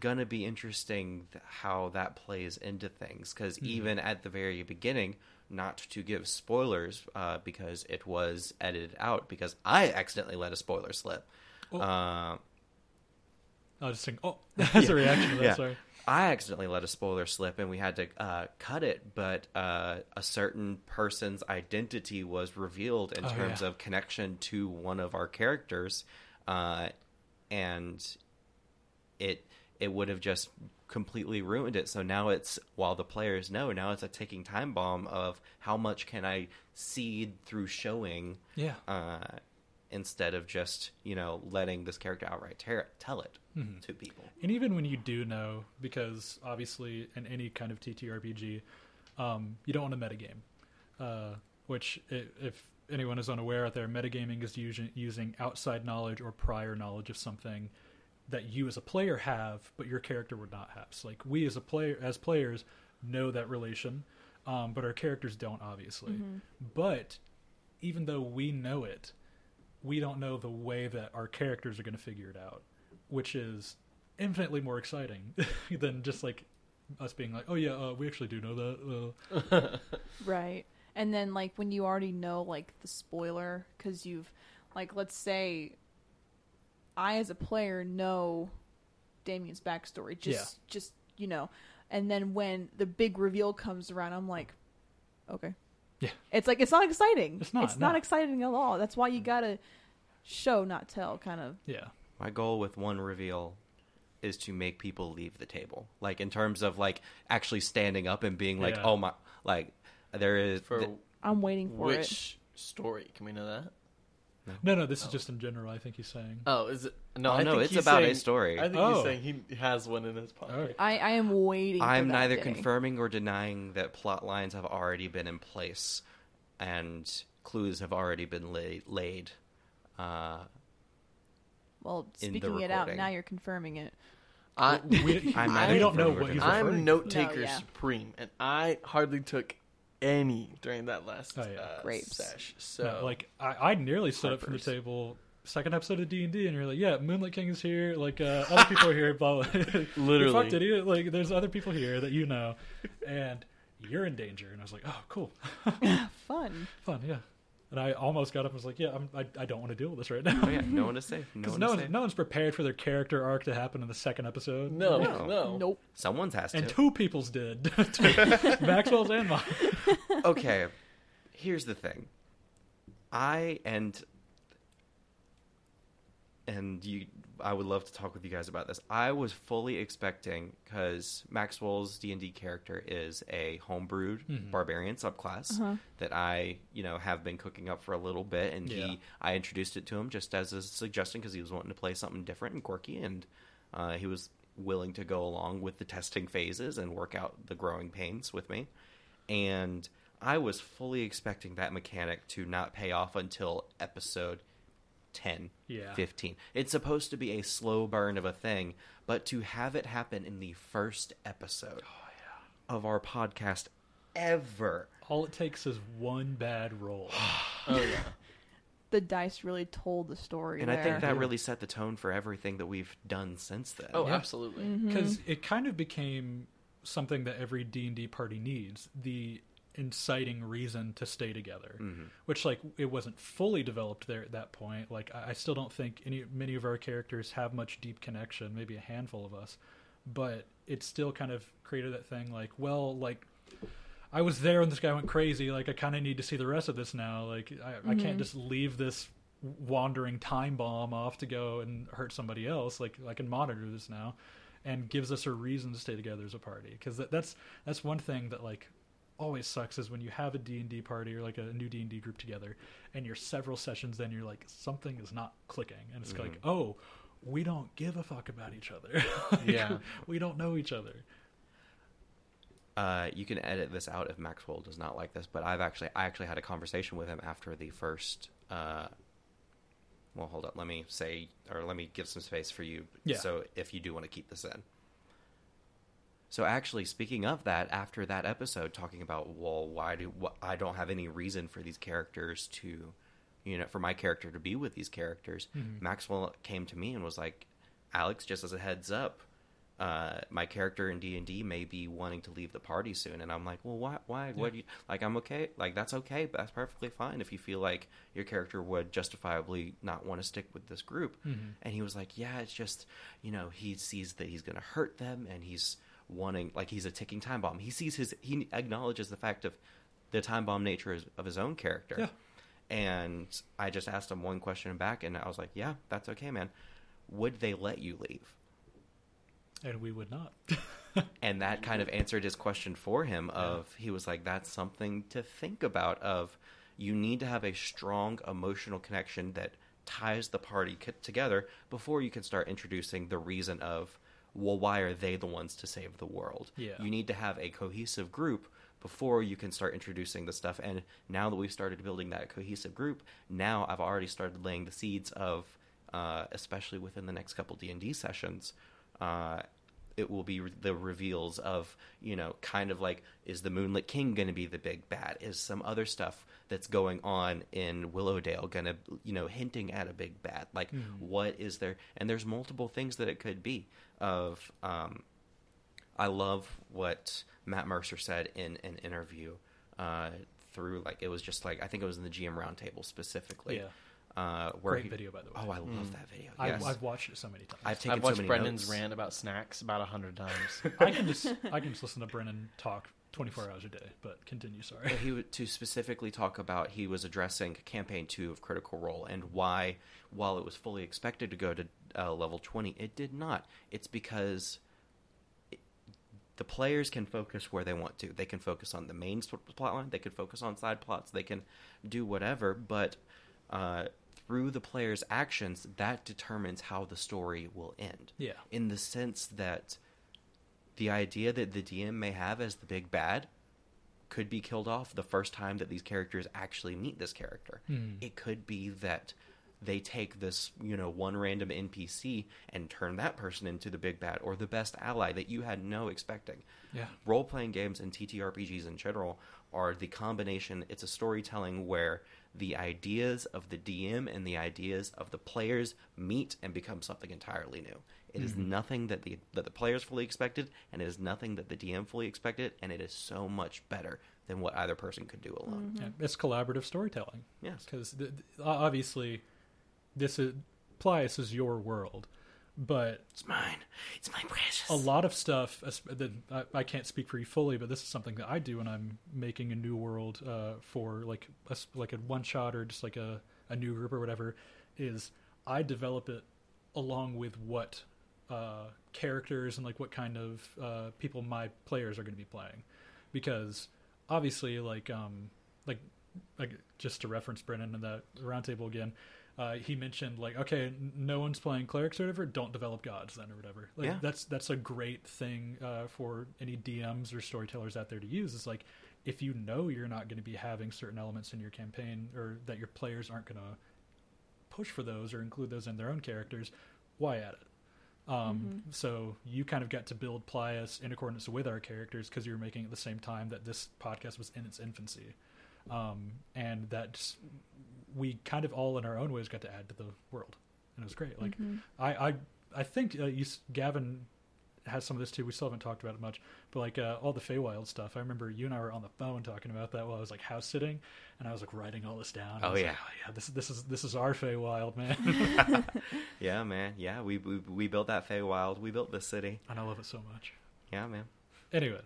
gonna be interesting how that plays into things because even at the very beginning not to give spoilers uh, because it was edited out because i accidentally let a spoiler slip
Oh.
uh,
I'll just sing. Oh, *laughs* as a reaction to that.
Yeah.
Sorry.
I accidentally let a spoiler slip and we had to uh, cut it, but uh, a certain person's identity was revealed in
Oh,
terms
yeah.
of connection to one of our characters, uh, and it it would have just completely ruined it. So now it's while the players know, now it's a ticking time bomb of how much can I seed through showing
Yeah.
Instead of just you know letting this character outright tear tell it
Mhm.
to people.
And even when you do know, because obviously in any kind of TTRPG, um, you don't want to metagame. Uh, which, i- if anyone is unaware out there, metagaming is using, using outside knowledge or prior knowledge of something that you as a player have, but your character would not have. So, like we as a player, as players, know that relation, um, but our characters don't, obviously. But even though we know it, we don't know the way that our characters are going to figure it out, which is infinitely more exciting *laughs* than just like us being like, "Oh yeah, uh, we actually do know that." Uh, *laughs*
Right. And then like when you already know like the spoiler cuz you've like let's say I as a player know Damien's backstory just just you know and then when the big reveal comes around I'm like okay.
Yeah.
It's like it's not exciting.
It's not,
It's not exciting at all. That's why you mm. got to show not tell kind of.
yeah,
My goal with one reveal is to make people leave the table. Like in terms of like actually standing up and being like,
Yeah.
"Oh my!" Like there is
For
th-
I'm waiting for it.
which story? Can we know that?
No, no, this is just in general. I think he's saying.
Oh, is it? No,
Oh,
I
no, it's
he's
about a story.
I think
Oh.
he's saying he has one in his pocket.
All right.
I, I am waiting.
I'm neither
day.
confirming or denying that plot lines have already been in place and clues have already been laid. laid. Uh,
Well,
in the
speaking it out now, you're confirming it.
I,
We, *laughs*
I'm
we
neither
don't know what
or
he's
denying.
referring
I'm
to.
note taker
No, yeah.
supreme, and I hardly took any during that last
Oh, yeah.
uh,
Grapes.
sesh. So
No, like I, I nearly stood up from the table. Second episode of D and D, and you're like, "Yeah, Moonlight King is here. Like uh, other people are here." Blah. *laughs* blah. You
Literally.
fucked idiot. Like there's other people here that you know, and you're in danger. And I was like, "Oh, cool, *laughs* *laughs*
Fun.
fun, yeah." And I almost got up and was like, "Yeah, I'm, I, I don't want to deal with this right now."
oh yeah, no one is safe. No *laughs*
Because
one
no,
is
one's,
safe.
no one's prepared for their character arc to happen in the second episode.
no,
No.
no,
Nope.
Someone's has to.
And two people's did. *laughs* Maxwell's and mine. *laughs*
okay, here's the thing. I and and you I would love to talk with you guys about this. I was fully expecting cuz Maxwell's D&D character is a homebrewed
Mhm.
barbarian subclass
Uh-huh.
that I, you know, have been cooking up for a little bit and
Yeah.
he I introduced it to him just as a suggestion cuz he was wanting to play something different and quirky and uh, he was willing to go along with the testing phases and work out the growing pains with me and I was fully expecting that mechanic to not pay off until episode 10,
Yeah.
15. It's supposed to be a slow burn of a thing, but to have it happen in the first episode of our podcast ever.
All it takes is one bad roll. *sighs*
Oh yeah.
The dice really told the story.
And I think
there.
that really set the tone for everything that we've done since then.
Oh,
Yeah.
absolutely.
Mm-hmm.
because it kind of became something that every d&d party needs the inciting reason to stay together
Mhm.
which like it wasn't fully developed there at that point. Like i I still don't think any many of our characters have much deep connection maybe a handful of us but it still kind of created that thing like well like i was there when this guy went crazy like i kind of need to see the rest of this now. Like i, I can't just leave this wandering time bomb off to go and hurt somebody else. Like i can monitor this now and gives us a reason to stay together as a party. Because that, that's that's one thing that like always sucks is when you have a D&D party or like a new D&D group together and you're several sessions then you're like something is not clicking and it's like oh we don't give a fuck about each other *laughs* Like,
Yeah. *laughs*
we don't know each other
Uh, you can edit this out if Maxwell does not like this, but I've actually I actually had a conversation with him after the first. Uh, well, hold up. Let me say, or let me give some space for you.
Yeah.
So if you do want to keep this in. So actually, speaking of that, after that episode, talking about well, why do wh- I don't have any reason for these characters to, you know, for my character to be with these characters,
Mhm.
Maxwell came to me and was like, Alex, just as a heads up, uh, my character in D and D may be wanting to leave the party soon, and I'm like, well, why? Why? What do you like? I'm okay. Like that's okay. But that's perfectly fine if you feel like your character would justifiably not want to stick with this group.
Mhm.
And he was like, yeah, it's just you know he sees that he's going to hurt them, and he's wanting like he's a ticking time bomb. He sees his he acknowledges the fact of the time bomb nature of his own character.
Yeah.
And I just asked him one question back, and I was like, "Yeah, that's okay, man. Would they let you leave?"
and we would not. *laughs*
and that kind of answered his question for him of he was like that's something to think about of you need to have a strong emotional connection that ties the party together before you can start introducing the reason of well why are they the ones to save the world
Yeah.
you need to have a cohesive group before you can start introducing the stuff and now that we've started building that cohesive group now i've already started laying the seeds of uh, especially within the next couple d&d sessions uh, it will be the reveals of you know kind of like is the moonlit king going to be the big bad is some other stuff that's going on in willowdale going to you know hinting at a big bad like what is there and there's multiple things that it could be of um, I love what Matt Mercer said in an interview uh, through like it was just like I think it was in the GM roundtable specifically.
Yeah.
Uh, where
Great
he-
video, by the way.
Oh, I love that video.
I,
Yes.
I've watched it so many times.
I've taken
I've watched
so many
Brennan's
notes.
rant about snacks about a hundred times. *laughs*
I can just I can just listen to Brennan talk 24 hours a day. But continue. Sorry.
But he would to specifically talk about he was addressing campaign two of Critical Role and why, while it was fully expected to go to uh, level twenty, it did not. It's because it, the players can focus where they want to. They can focus on the main s- plotline. They can focus on side plots. They can do whatever. But uh, through the players' actions, that determines how the story will end.
Yeah.
In the sense that the idea that the DM may have as the big bad could be killed off the first time that these characters actually meet this character.
Hmm.
It could be that they take this, you know, one random NPC and turn that person into the big bad or the best ally that you had no expecting.
Yeah.
Role playing games and TTRPGs in general are the combination, it's a storytelling where the ideas of the DM and the ideas of the players meet and become something entirely new. It is mm-hmm. nothing that the that the players fully expected, and it is nothing that the DM fully expected, and it is so much better than what either person could do alone. Mm-hmm.
Yeah, it's collaborative storytelling.
Yes.
because th- th- obviously, this is Plius is your world, but
It's mine. It's my precious.
a lot of stuff that I, I can't speak for you fully, but this is something that I do when I'm making a new world uh, for like a, like a one shot or just like a, a new group or whatever. Is I develop it along with what uh, characters and like what kind of uh, people my players are going to be playing, because obviously like um like like just to reference Brennan in that roundtable again. Uh, he mentioned like okay, no one's playing clerics or whatever. Don't develop gods then or whatever. Like
Yeah.
that's that's a great thing uh, for any DMs or storytellers out there to use. Is like if you know you're not going to be having certain elements in your campaign or that your players aren't going to push for those or include those in their own characters, why add it? Um, So you kind of got to build Plius in accordance with our characters because you were making it at the same time that this podcast was in its infancy, um, and that just, we kind of all in our own ways got to add to the world, and it was great. Like I, I, I think uh, you, Gavin has some of this too. We still haven't talked about it much, but like uh, all the Feywild stuff. I remember you and I were on the phone talking about that while I was like house sitting, and I was like writing all this down.
Oh, yeah.
like, oh yeah, this is this is this is our Feywild man, *laughs* *laughs*
Yeah, man. Yeah, we, we we built that Feywild. We built this city.
and I love it so much.
Yeah, man.
Anyways,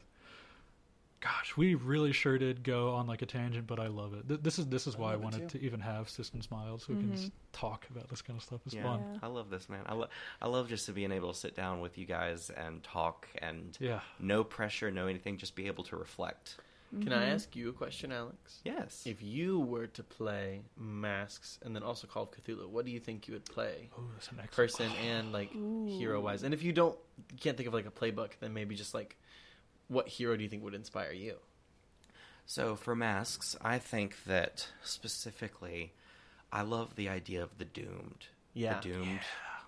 gosh, we really sure did go on like a tangent, but I love it. Th- This is this is why I,
love it
wanted to even have Systems Mild so we can mm-hmm. just talk about this kind of stuff. It's
Yeah,
fun.
Yeah.
I love this, man. I love I love just to being able to sit down with you guys and talk and
Yeah.
no pressure, no anything, just be able to reflect.
Can I mm-hmm. ask you a question, Alex?
Yes.
If you were to play Masks and then also Call of Cthulhu, what do you think you would play?
Oh, that's an excellent
Person and like hero wise. And if you don't you can't think of like a playbook, then maybe just like what hero do you think would inspire you?
So for masks, I think that specifically, I love the idea of the doomed.
Yeah.
The doomed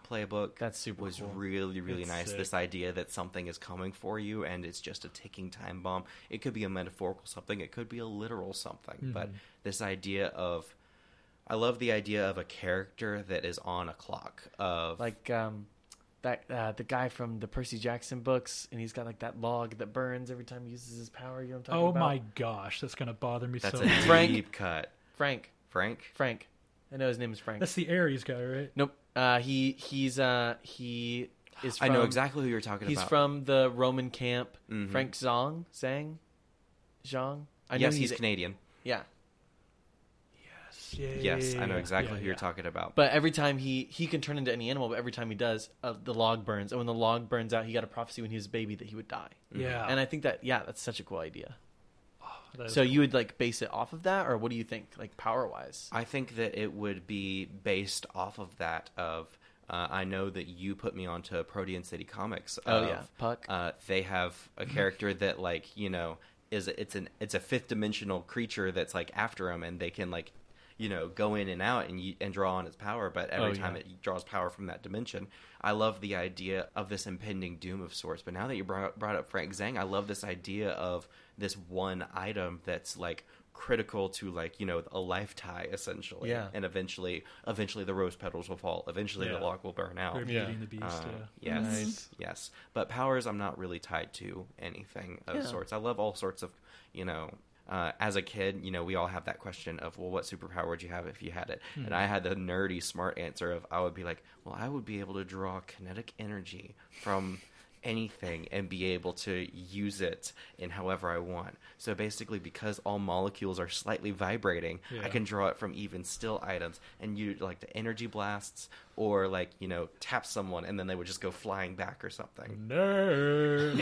playbook.
That's super
was
cool.
really really
It's
nice.
sick.
This idea that something is coming for you and it's just a ticking time bomb. It could be a metaphorical something. It could be a literal something. But
Mhm.
this idea of, I love the idea of a character that is on a clock. Of
Like um that uh, the guy from the Percy Jackson books, and he's got like that log that burns every time he uses his power. You know what I'm talking
Oh
about?
Oh my gosh, that's gonna bother me
that's
so
a
much.
Frank.
deep cut.
Frank.
Frank.
Frank. I know his name is Frank.
That's the Ares guy, right?
Nope. Uh, he he's uh he is
I know exactly who you're talking
He's
about.
He's from the Roman camp.
Mhm.
Frank Zong, Zhang, Zhang. I know
yes,
he's,
he's Canadian.
yeah.
Yeah,
Yes, I know exactly
yeah,
who you're
yeah.
talking about.
But every time he he can turn into any animal, but every time he does, uh, the log burns. And when the log burns out, he got a prophecy when he was a baby that he would die.
Yeah,
And I think that yeah, that's such a cool idea.
that is
So you would like base it off of that, or what do you think, like power wise?
I think that it would be based off of that. Of uh, I know that you put me onto Protean City Comics.
Oh yeah, Puck.
uh, they have a character *laughs* that like you know is it's an it's a fifth dimensional creature that's like after him, and they can like you know go in and out and you, and draw on its power. But every
Oh,
time
yeah.
it draws power from that dimension, I love the idea of this impending doom of sorts. But now that you brought brought up Frank Zhang, I love this idea of this one item that's like critical to like you know a life tie essentially
Yeah.
and eventually eventually the rose petals will fall eventually
Yeah.
the log will burn out
Yeah.
the beast.
uh,
yeah.
yes,
Nice.
yes. But powers, I'm not really tied to anything of
Yeah.
sorts. I love all sorts of, you know. Uh, as a kid, you know, we all have that question of, well, what superpower would you have if you had it?
Hmm.
And I had the nerdy, smart answer of, I would be like, well, I would be able to draw kinetic energy from anything and be able to use it in however I want. So basically, because all molecules are slightly vibrating,
Yeah.
I can draw it from even still items and you like the energy blasts or like you know tap someone and then they would just go flying back or something.
Nerd.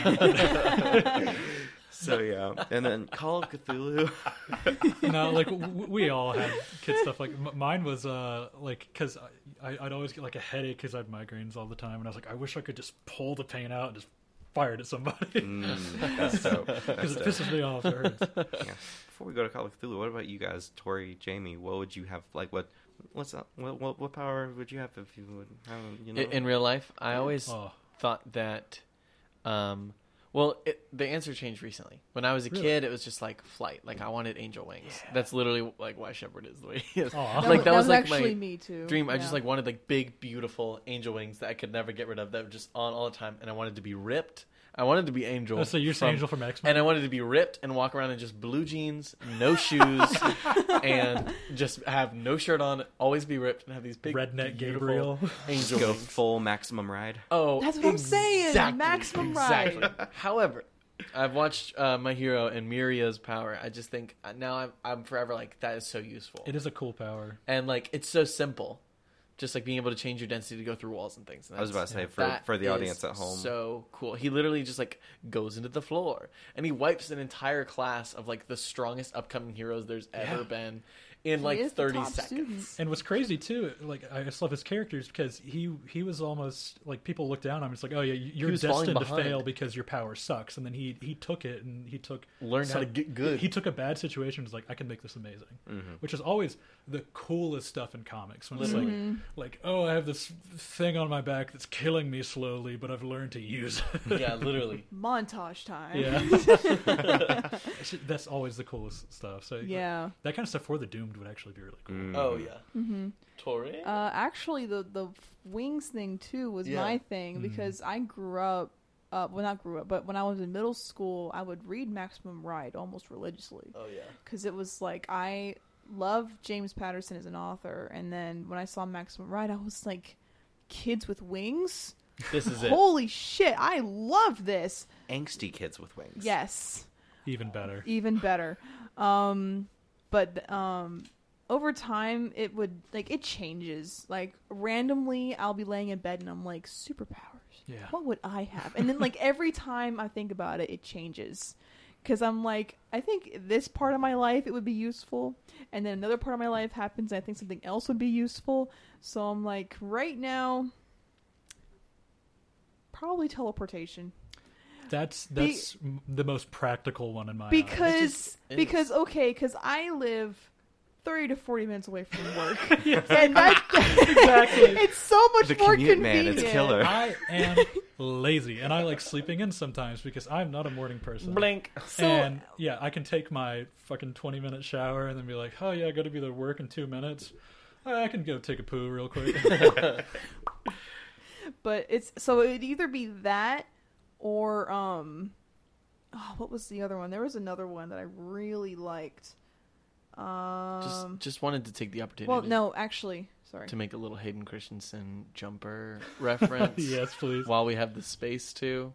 *laughs* *laughs*
So yeah, and then Call of Cthulhu. *laughs*
no, like w- we all had kid stuff. Like m- mine was uh like because I, I'd always get like a headache because I had migraines all the time, and I was like, I wish I could just pull the pain out and just fire it at somebody
Mm, *laughs* that's dope. That's
because it pisses me off. It hurts. *laughs*
Yeah. Before we go to Call of Cthulhu, what about you guys, Tori, Jamie? What would you have? Like what? What's up? What, what what power would you have if you would? Have, you know,
In, in real life, I always
Oh,
thought that um well it, the answer changed recently. When i was a
Really?
kid it was just like flight. Like i wanted angel wings. That's literally like why shepard is the way he is.
Aw. *laughs*
That
like
was,
that was, like
actually
my
me too.
dream. I just like wanted like big beautiful angel wings that i could never get rid of that were just on all the time and i wanted to be ripped i wanted to be angel
Oh, so you're
from-
Angel from X Men.
and I wanted to be ripped and walk around in just blue jeans, no *laughs* shoes, and just have no shirt on, always be ripped, and have these big
Redneck
beautiful
Gabriel.
angel
go full maximum ride.
Oh,
That's what I'm saying, maximum
exactly.
ride.
However, I've watched uh, My Hero and Mirio's power. I just think uh, now I'm, I'm forever like that is so useful,
It is a cool power.
and like it's so simple, just like being able to change your density to go through walls and things. And
I was about to say for for the audience at home.
so cool. He literally just like goes into the floor and he wipes an entire class of like the strongest upcoming heroes there's ever
Yeah.
been in
He
like 30 seconds.
student.
And what's crazy too, like I just love his characters because he he was almost like people look down on him. It's like, oh yeah, you're destined to fail because your power sucks. And then he he took it and he took
Learned how to get good.
He took a bad situation. and Was like, I can make this amazing, mm-hmm. which is always the coolest stuff in comics. When it's
Literally.
like, mm-hmm. like, oh, I have this thing on my back that's killing me slowly, but I've learned to use it. *laughs*
yeah, literally.
Montage time.
yeah, *laughs* that's always the coolest stuff. So
Yeah.
that kind of stuff for the doomed would actually be really cool.
Mm.
Oh yeah.
Mm-hmm.
Tori?
Uh, actually, the the wings thing too was
Yeah.
my thing because I grew up. Uh, well, not grew up, but when I was in middle school, I would read Maximum Ride almost religiously
oh yeah.
because it was like I love James Patterson as an author, and then when I saw Maximum Ride, I was like, kids with wings.
This is it.
Holy shit! I love this.
Angsty kids with wings.
Yes.
Even better.
even better um but um over time it would like it changes. Like randomly i'll be laying in bed and i'm like superpowers.
Yeah.
what would i have? And then like *laughs* every time i think about it it changes. Because i'm like i think this part of my life it would be useful and then another part of my life happens and i think something else would be useful. So i'm like right now probably teleportation
That's that's m the most practical one in my eyes.
because
just-
because okay because i live 30 to 40 minutes away from *laughs* work
Yes.
and that *laughs*
Exactly. *laughs*
it's so much
The
more
commute, man,
convenient
it's killer.
I am lazy, and I like sleeping in sometimes because I'm not a morning person.
Blink.
so
and yeah, I can take my fucking 20 minute shower and then be like, oh yeah, I got to be to work in two minutes. I can go take a poo real quick.
but it's so it'd either be that or um oh, what was the other one there was another one that i really liked um
Just just wanted to take the opportunity.
well no actually Sorry.
to make a little Hayden Christensen jumper *laughs* reference.
yes, please.
While we have the space to.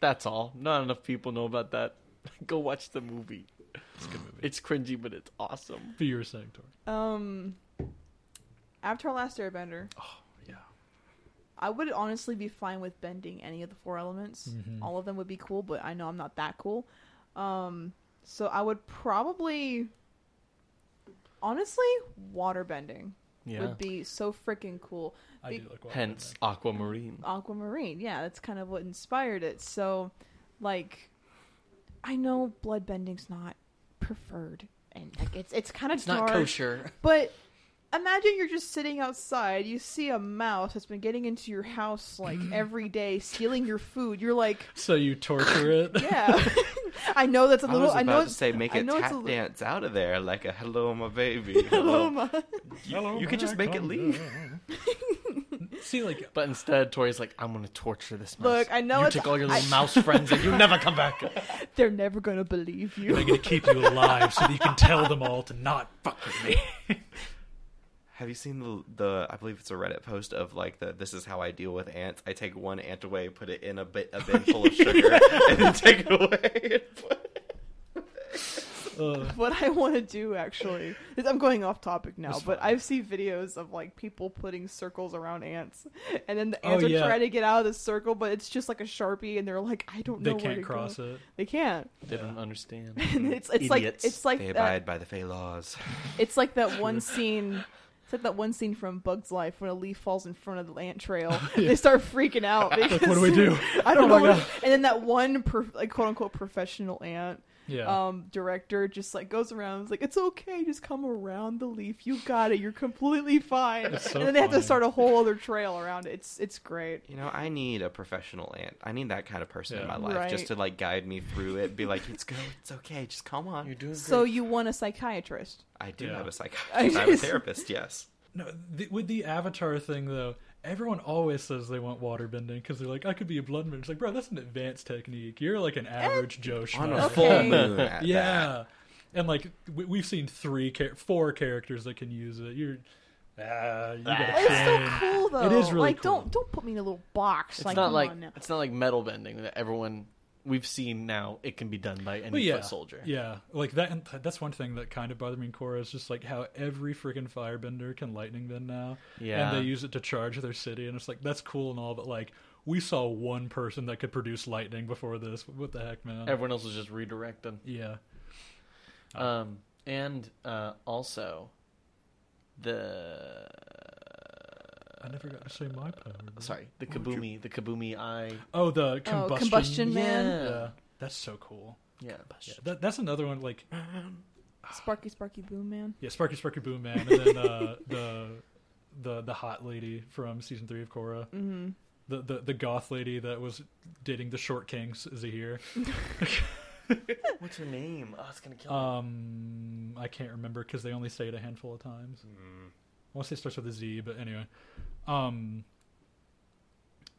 That's all. Not enough people know about that. *laughs* Go watch the movie.
It's a good movie.
It's cringy, but it's awesome.
But you were saying, Tori.
Um, Avatar: Last Airbender.
Oh, yeah.
I would honestly be fine with bending any of the four elements.
Mhm.
All of them would be cool, but I know I'm not that cool. Um, so I would probably, honestly, water bending
Yeah.
would be so freaking cool.
I
Be-
do like water
Hence
bending.
Aquamarine.
Aquamarine, yeah, that's kind of what inspired it. So, like, I know blood bending's not preferred, and like it's it's kind of
It's not kosher.
But imagine you're just sitting outside, you see a mouse that's been getting into your house like mm. every day, stealing your food. You're like, *laughs*
So you torture it? *laughs*
yeah. I know that's a
I
little.
i, was
I,
about
know
to say make
I
it
know it's
tap
a li-
dance out of there like a hello my baby. *laughs*
Hello, Ma.
Hello,
You could just make it leave.
See, like,
But instead, Tori's like, I'm gonna torture this mouse.
Look, I know
you
it's-
take all your little
I-
mouse friends and you never come back.
They're never gonna believe
I'm
you.
going to keep you alive so that you can tell them all to not fuck with me.
Have you seen the the I believe it's a Reddit post of like the this is how I deal with ants. I take one ant away, put it in a bit a bin full of *laughs* sugar, and then take it away. *laughs*
Uh,
what I want to do actually is I'm going off topic now, but. I've seen videos of like people putting circles around ants, and then the
Oh,
ants are
yeah.
trying to get out of the circle, but it's just like a sharpie, and they're like, I don't know
they can't
to
cross
go.
it.
They can't.
They
Yeah.
don't understand. *laughs*
And it's it's like it's like
they
that,
abide by the Fey laws.
it's like that one scene. It's like that one scene from Bug's Life when a leaf falls in front of the ant trail. *laughs* They start freaking out because *laughs*
Like, what do we do? *laughs*
I don't
Oh
know. what- and then that one, prof- like quote unquote, professional ant
Yeah.
um, director just like goes around. and is like, it's okay, just come around the leaf. You got it. You're completely fine.
So
and then they have to start a whole other trail around it. It's it's great.
You know, I need a professional ant. I need that kind of person in my life
Right.
just to like guide me through it. Be like, it's good, it's okay, just come on.
You're doing
So
great.
you want a psychiatrist?
I do
Yeah.
have a
I
psychiatrist. *laughs* I have a therapist. Yes.
No, the, with the Avatar thing though, everyone always says they want water bending because they're like, I could be a bloodbender. It's like, bro, that's an advanced technique. You're like an average Joe
On a
Okay.
full moon. *laughs*
Yeah,
that.
and like we, we've seen three, char- four characters that can use it. You're, ah, you gotta
It's so cool though.
It is really
like
cool.
don't don't put me in a little box.
It's
like
not like
on
it's not like metal bending that everyone we've seen now. It can be done by any
But yeah,
foot soldier.
yeah, like that. That's one thing that kind of bothered me in Korra is just like how every freaking firebender can lightning bend now,
Yeah.
and they use it to charge their city, and it's like that's cool and all, but like we saw one person that could produce lightning before this. What the heck, man?
Everyone else was just redirecting.
yeah,
Um, and uh, also the
I never got to say my power.
sorry the
What would you-
the Kabumi eye.
Oh, the combustion.
Oh, combustion man.
Yeah.
Yeah, that's so cool.
Yeah.
Yeah, that, that's another one. Like, *sighs*
Sparky Sparky Boom Man.
yeah, Sparky Sparky Boom Man, and then uh, *laughs* the the the hot lady from season three of Korra,
Mm-hmm.
the, the the goth lady that was dating the short king Zaheer. *laughs* *laughs*
What's her name? Oh, it's gonna kill me.
Um, I can't remember because they only say it a handful of times.
Mm.
I want to say it starts with a Z, but anyway. Um,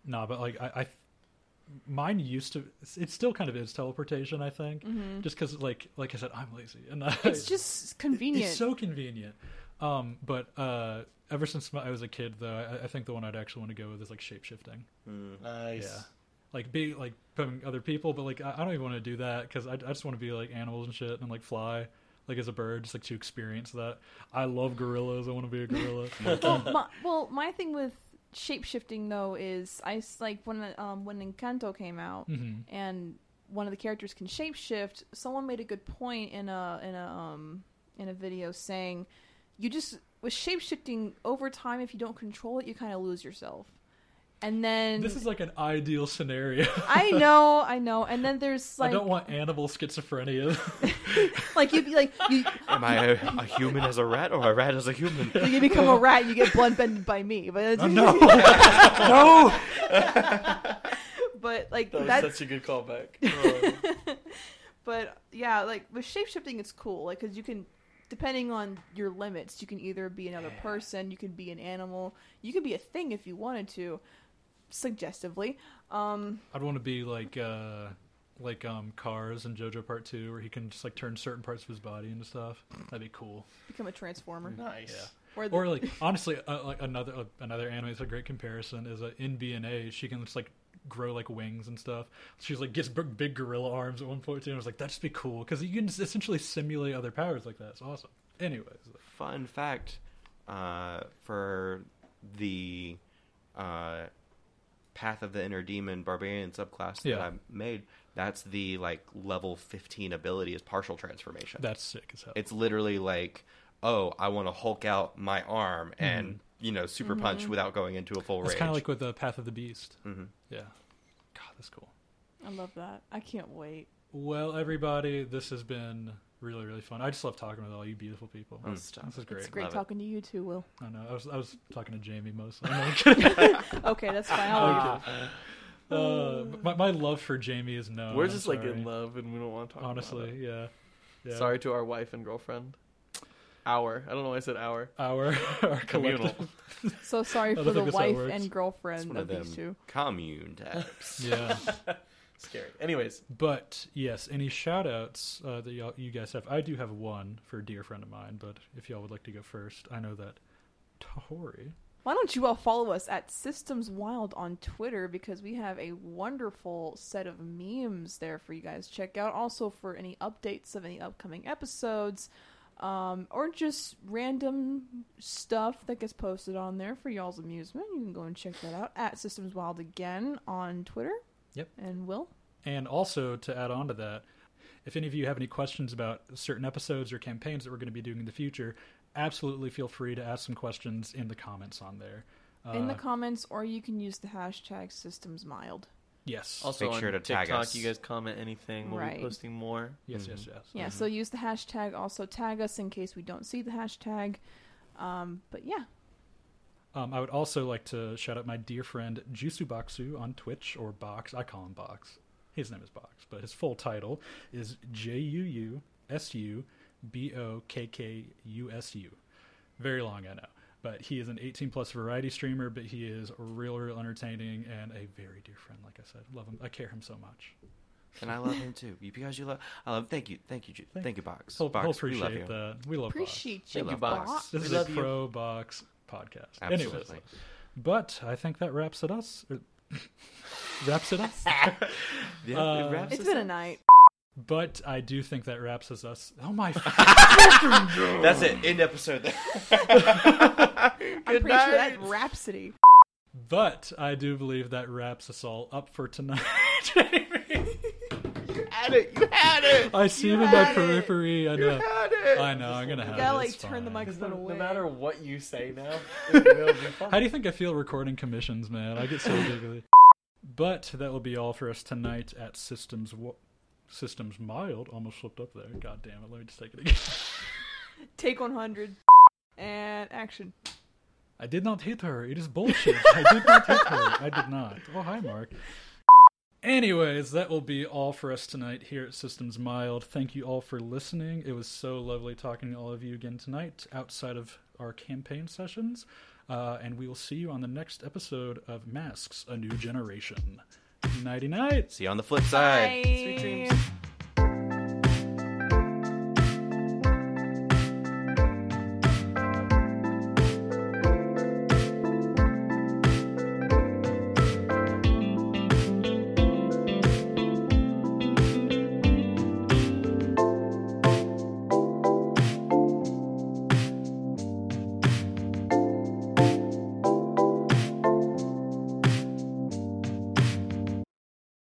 nah, but like I, I, mine used to. It still kind of is teleportation. I think
Mm-hmm.
just because, like, like I said, I'm lazy, and I,
It's just convenient.
It's so convenient. Um, but uh, ever since I was a kid, though, I, I think the one I'd actually want to go with is like shapeshifting.
Mm.
nice.
Yeah, like be like becoming other people, but like I, I don't even want to do that because I, I just want to be like animals and shit and like fly. Like as a bird, just like to experience that. I love gorillas. I want to be a gorilla. *laughs*
well, my, well, my thing with shape shifting though is I like when um when Encanto came out
hmm
and one of the characters can shapeshift. Someone made a good point in a in a um in a video saying you just with shapeshifting over time if you don't control it you kind of lose yourself. And then
This is like an ideal scenario.
I *laughs* know, I know. And then there's like I
don't want animal schizophrenia. *laughs*
like you'd be like you
Am I a, a human as a rat or a rat as a human? *laughs*
you become a rat, you get blood bended by me. But uh, it's,
Oh, no, no.
but like
That was
that's
such a good callback.
but yeah, like with shapeshifting, it's cool. Like because you can, depending on your limits, you can either be another person, you can be an animal, you can be a thing if you wanted to, suggestively. Um,
I'd want to be like uh like um Kars and JoJo Part Two, where he can just like turn certain parts of his body into stuff. That'd be cool.
become a transformer,
nice.
Yeah.
Or the-
Or like honestly, uh, like another uh, another anime that's a great comparison is uh, in BNA. She can just like grow like wings and stuff. She's like gets big, big gorilla arms at one point too. And I was like, that'd just be cool because you can just essentially simulate other powers like that. It's awesome. Anyways,
Fun fact uh, for the uh, Path of the Inner Demon Barbarian subclass that I made, that's the like level 15 ability is partial transformation.
that's sick as hell.
it's literally like, oh, I want to Hulk out my arm and you know super punch without going into a full
It's
rage.
kind of like with the Path of the Beast.
Mhm.
Yeah. God, that's cool.
I love that. I can't wait.
Well, everybody, this has been really, really fun. I just love talking with all you beautiful people.
Mm.
This is great.
It's great
Love it.
talking to you too, Will.
I know. I was I was talking to Jamie mostly. I'm *laughs* kidding.
Okay, that's fine. I'll leave.
uh, my my love for Jamie is known.
We're just like in love, and we don't want to talk. about
Honestly,
it.
yeah. yeah.
Sorry to our wife and girlfriend. Our. I don't know why I said our.
Our *laughs* our
Communal.
So sorry *laughs* for the
think that's how it
wife and girlfriend of,
of
these two.
commune types.
Yeah.
Scary. Anyways,
But yes, any shout outs uh, that y'all, you guys have? I do have one for a dear friend of mine, but if y'all would like to go first, I know that Tahori.
Why don't you all follow us at Systems Wild on Twitter because we have a wonderful set of memes there for you guys to check out. Also for any updates of any upcoming episodes, um, or just random stuff that gets posted on there for y'all's amusement. You can go and check that out at Systems Wild again on Twitter.
Yep.
And Will.
And also to add on to that, if any of you have any questions about certain episodes or campaigns that we're going to be doing in the future, absolutely feel free to ask some questions in the comments on there. Uh,
in the comments, or you can use the hashtag Systems Mild.
yes,
also
Make
on
sure to tag
TikTok,
us.
you guys comment anything. We'll
Right.
be posting more.
yes, yes, yes.
Yeah, so use the hashtag. Also tag us in case we don't see the hashtag. Um, but yeah,
Um, I would also like to shout out my dear friend Juusubokkusu on Twitch or Box. I call him Box. His name is Box, but his full title is J U U S U B O K K U S U. Very long, I know. But he is an 18 plus variety streamer, but he is real, real entertaining and a very dear friend. Like I said, love him. I care him so much.
and I love him too. You guys, you love. I love. Thank you, thank you, Ju-
Thank-
thank you, Box.
He'll,
Box,
he'll
we love
appreciate
you.
that. We love
appreciate
We
you,
love
Box.
Box.
This
We
is
love
a
you.
pro box podcast.
Absolutely.
Anyways, but I think that wraps it us. *laughs* wraps it us. *laughs*
Yeah,
Uh,
it *laughs* wraps
It's
us
been a night.
But I do think that wraps us us. Oh my!
That's it. End episode.
I'm pretty sure that Rhapsody.
but I do believe that wraps us all up for tonight.
Had it. You had it.
I see
You
it in my
it.
periphery. I
You
know.
had it.
I know. I'm gonna have
You gotta
it.
like
It's
turn the
fine.
microphone
no,
away.
no matter what you say now, it *laughs* will be fine.
How do you think I feel recording commissions, man? I get so *laughs* giggly. But that will be all for us tonight at Systems Wa- Systems Mild. Almost slipped up there. God damn it! Let me just take it again. *laughs*
Take 100 and action.
I did not hit her. It is bullshit. I did not hit her. I did not. Oh, hi, Mark. Anyways, that will be all for us tonight here at Systems Mild. Thank you all for listening. It was so lovely talking to all of you again tonight outside of our campaign sessions. Uh, and we will see you on the next episode of Masks, A New Generation. Nighty night.
See you on the flip side.
Bye.
Sweet dreams.